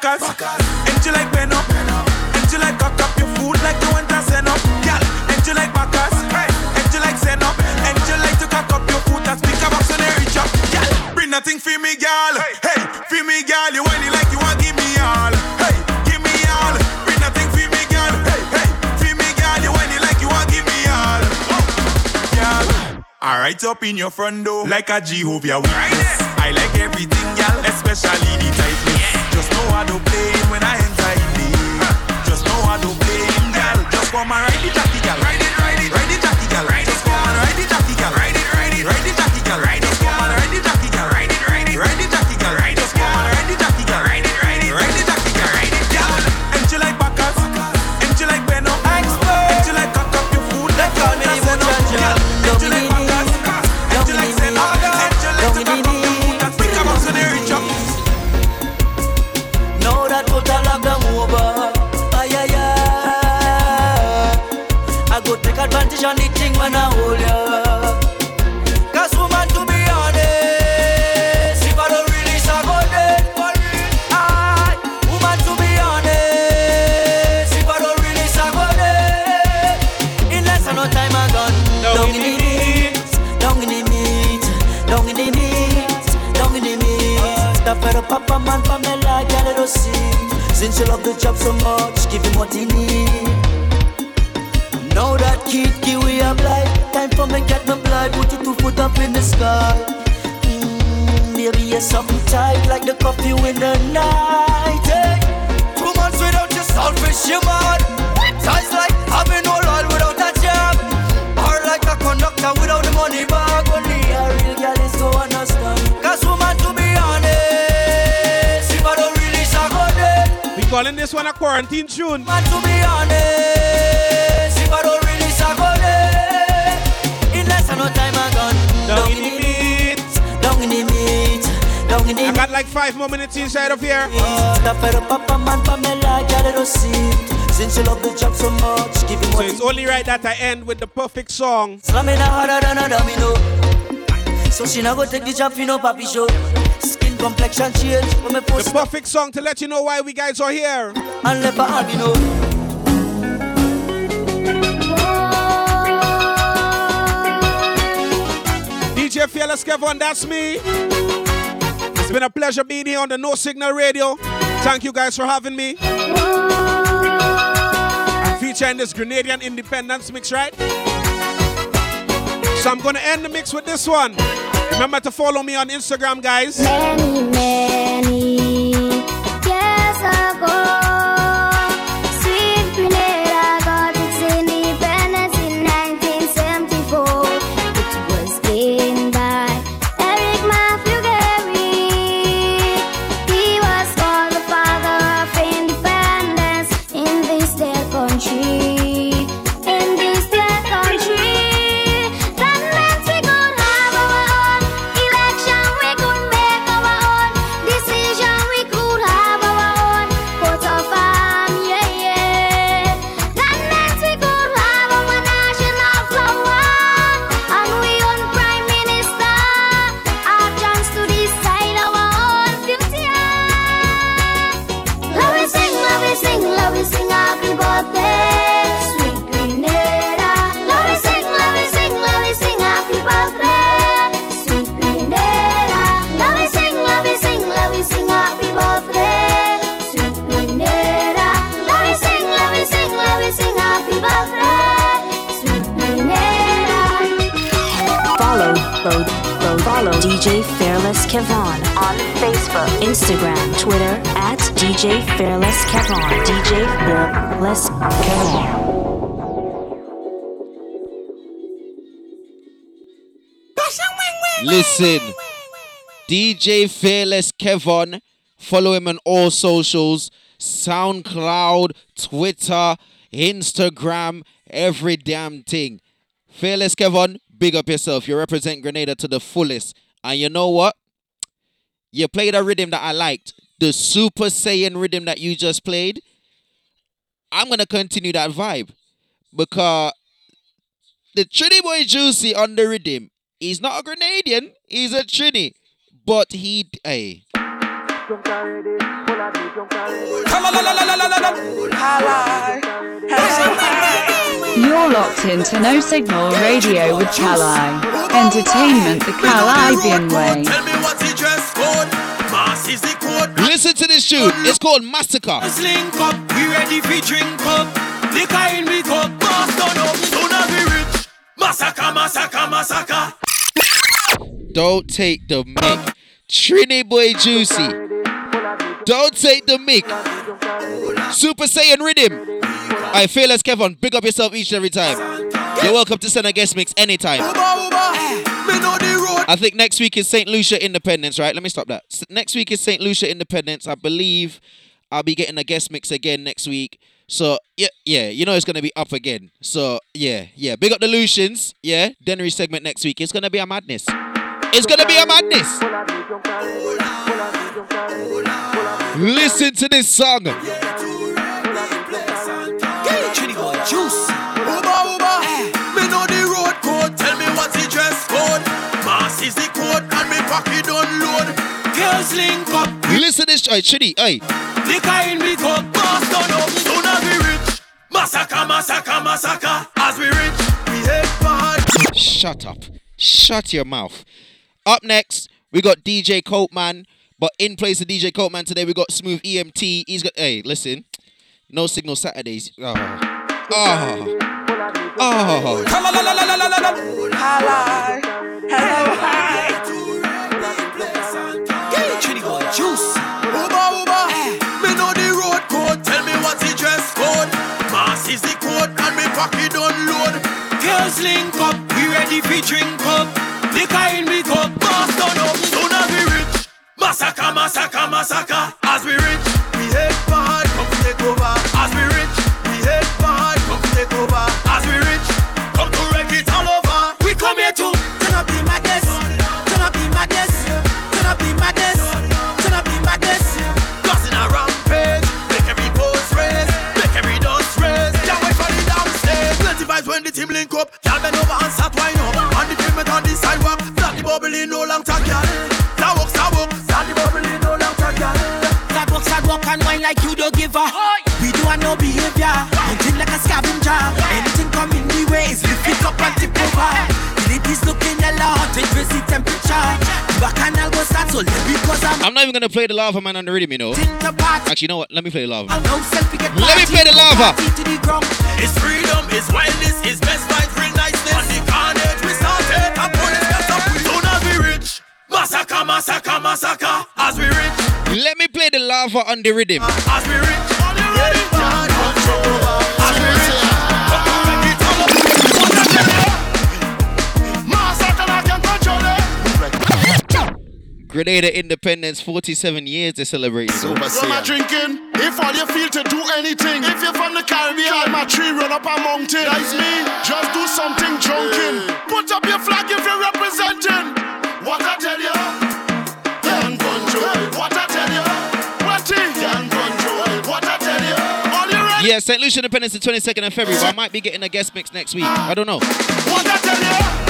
yeah. And you like you like And you like cock up your food like you want to send up. Girl, and you like Bacchus. And you like send up. And you like to cock up your food and speak about some reach up. Girl, bring nothing for me, girl. Hey, for me, girl. You want it like you want give me all. Hey, give me all. Bring nothing for me, girl. Hey, hey, for me, girl. You want it like you want give me all. Girl, I right up in your front door like a Jehovah Witness. I like everything, girl, especially the tightness. Just know to play it when I in. Just know to play it, girl. Just come and I end with the perfect song. Slamming harder than a domino. So she not go take the job for no papi show. Skin complexion change when me The perfect song to let you know why we guys are here. and albino. DJ Fearless Kevon, that's me. It's been a pleasure being here on the No Signal Radio. Thank you guys for having me. Featuring this Grenadian Independence mix, right? So I'm gonna end the mix with this one. Remember to follow me on Instagram, guys. Many, many Instagram, Twitter at DJ Fearless Kevon. DJ Fearless Kevon. Listen, DJ Fearless Kevon. Follow him on all socials SoundCloud, Twitter, Instagram, every damn thing. Fearless Kevon, big up yourself. You represent Grenada to the fullest. And you know what? You played a rhythm that I liked. The Super Saiyan rhythm that you just played. I'm going to continue that vibe. Because the Trini Boy Juicy on the rhythm, he's not a Grenadian, he's a Trini. But he, hey. You're locked into No Signal Radio with Kali. Entertainment the Kalibbean way. Listen to this tune. It's called Massacre. Link up, we ready for drink up. Liquor in we cup, boss done up. Soon as we rich. Massacre, massacre, massacre. Don't take the mic. Trini Boy Juicy. Don't take the mic. Super Saiyan Rhythm. I feel as Kevon. Big up yourself each and every time. You're welcome to send a guest mix anytime. I think next week is St. Lucia Independence, right? Let me stop that. Next week is St. Lucia Independence. I believe I'll be getting a guest mix again next week. So yeah, yeah, you know it's gonna be up again. So yeah, yeah. Big up the Lucians. Yeah, Dennery segment next week. It's gonna be a madness. It's gonna be a madness. Listen to this song. Juice. Dress code. Mass is the code and me pocket unload. Girls link up. Listen this. Hey, Chidi, hey. Liquor in me cup, boss done up. Soon as we rich. Massacre, massacre, massacre. As we rich, we head. Shut up. Shut your mouth. Up next, we got DJ Kopeman. But in place of DJ Kopeman today, we got Smooth EMT. He's got, hey, listen. No Signal Saturdays. Oh. Oh. Oh. Trini boy juice. Uba uba. Me know the road code. Tell me what's the dress code. Mass is the code and me pocket unload. Girls link up, we ready for drink up. Liquor in me cup, boss done up. Soon as we rich. Massacre, massacre, massacre. As we rich, The team link up. Y'all bend over and start wine up. On the pavement, on the sidewalk, flat the bubbly, no long talk, y'all. Sidewalk, sidewalk, start the bubbly, no long talk, y'all. Sidewalk, sidewalk and wine like you don't give a We do have no behavior Hunting like a scavenger Anything come in the way is lift it up and tip over The ladies looking a lot Increase the temperature The bacchanal go start so let because I'm I'm not even gonna play the Lava Man on the rhythm, you know. Actually, you know what? Let me play the Lava Man. no selfie get Let me play the lava. to the ground It's freedom, it's wildness, it's best vibes, bring niceness. On the carnage, we started. A police got up, we soon as we rich. Massacre, massacre, massacre. As we rich, Let me play the Lava on the rhythm. as we rich. Grenada Independence, 47 years they're celebrating. Rum a drinking. If all you feel to do anything. If you're from the Caribbean, my tree run up a mountain. That's me. Just do something drunken. Put up your flag if you're representing. What I tell you? Can control. What I tell you? What can control. What I tell you? All you ready? Yeah, St. Lucia Independence the 22nd of February, but I might be getting a guest mix next week. I don't know. What I tell you?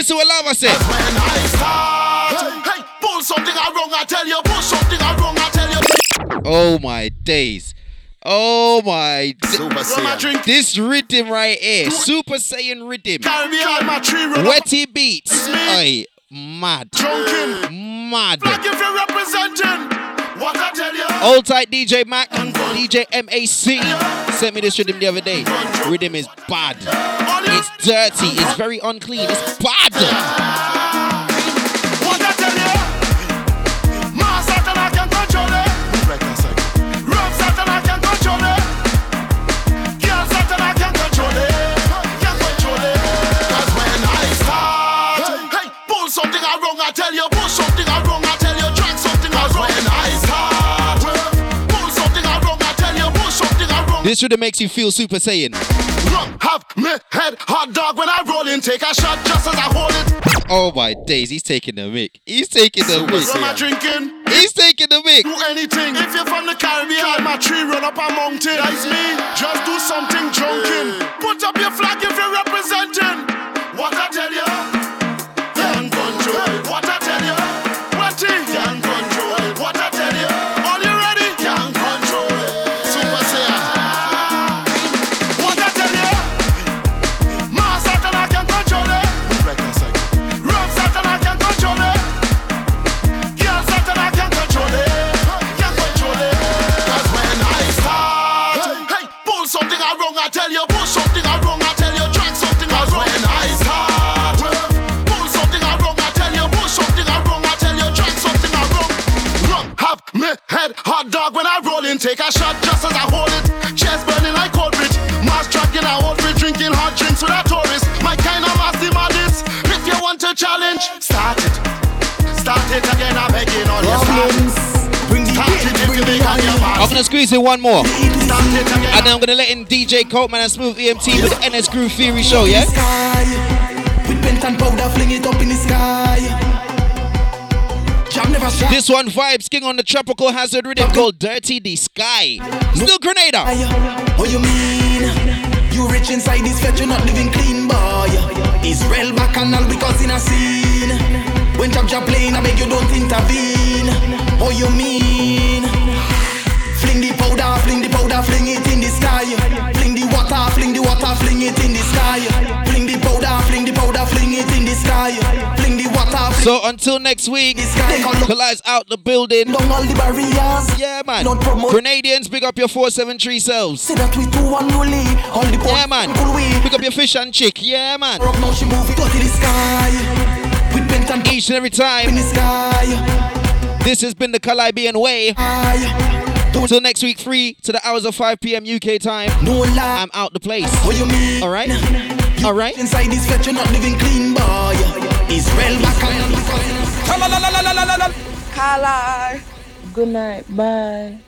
Listen what Lava said. When I start, hey, pull something wrong, I tell you. Pull something wrong, I tell you. Oh my days. Oh my Super Saiyan. This rhythm right here. Super Saiyan rhythm. Caribbean, my tree run up. Wetty beats. Aye, mad. Drunken. Mad. Flag if you're representing. What I tell you? Old tight DJ Mac, DJ MAC sent me this rhythm the other day. Rhythm is bad. It's dirty. It's very unclean. It's bad. This rhythm makes you feel Super Saiyan. Wrong, have me head hot dog when I roll in. Take a shot just as I hold it. Oh my days, he's taking the mic. He's taking the mic. What am I drinking? He's taking the mic. Do anything. If you're from the Caribbean, climb a tree, run up a mountain. That's me. Just do something drunken. Put up your flag if you're representing. Dog when I roll in. Take a shot just as I hold it. Chest burning like cold bridge. Mass track in a old bridge, drinking hot drinks with a tourist. My kind of mass this. If you want to challenge, start it. Start it again, I'm begging on you. Start it. Start it if you make on your. I'm gonna squeeze in one more. And then I'm gonna let in DJ Kopeman and Smooth EMT with the NS Groove Theory show, yeah? With paint powder, fling it up in the sky. Jam never stop. This one vibes king on the tropical hazard rhythm called Dirty the Sky. Still Grenada. Oh, you mean you rich inside this fetch, you're not living clean, boy. Israel bacchanal because in a scene. When Jab Jab playing, I beg you don't intervene. Oh, you mean fling the powder, fling the powder, fling it in the sky. Fling the water, fling the water, fling it in the sky. Fling the powder, fling the powder, fling it in the sky. So until next week, Kali's out the building. all the barriers. Yeah, man. Grenadians, big up your 473 selves. Say that we two unruly. All the Yeah, man. Pick up your fish and chick. Yeah, man. Now she move it go to the sky. With bent and Each and every time. in the sky. This has been the Caribbean way. Till next week, free to the hours of 5 p.m. UK time. No lie. I'm out the place. What you mean? All right. All right. Inside this fetch, you're not living clean, boy. Israel bacchanal because. Kala. Good night. Bye.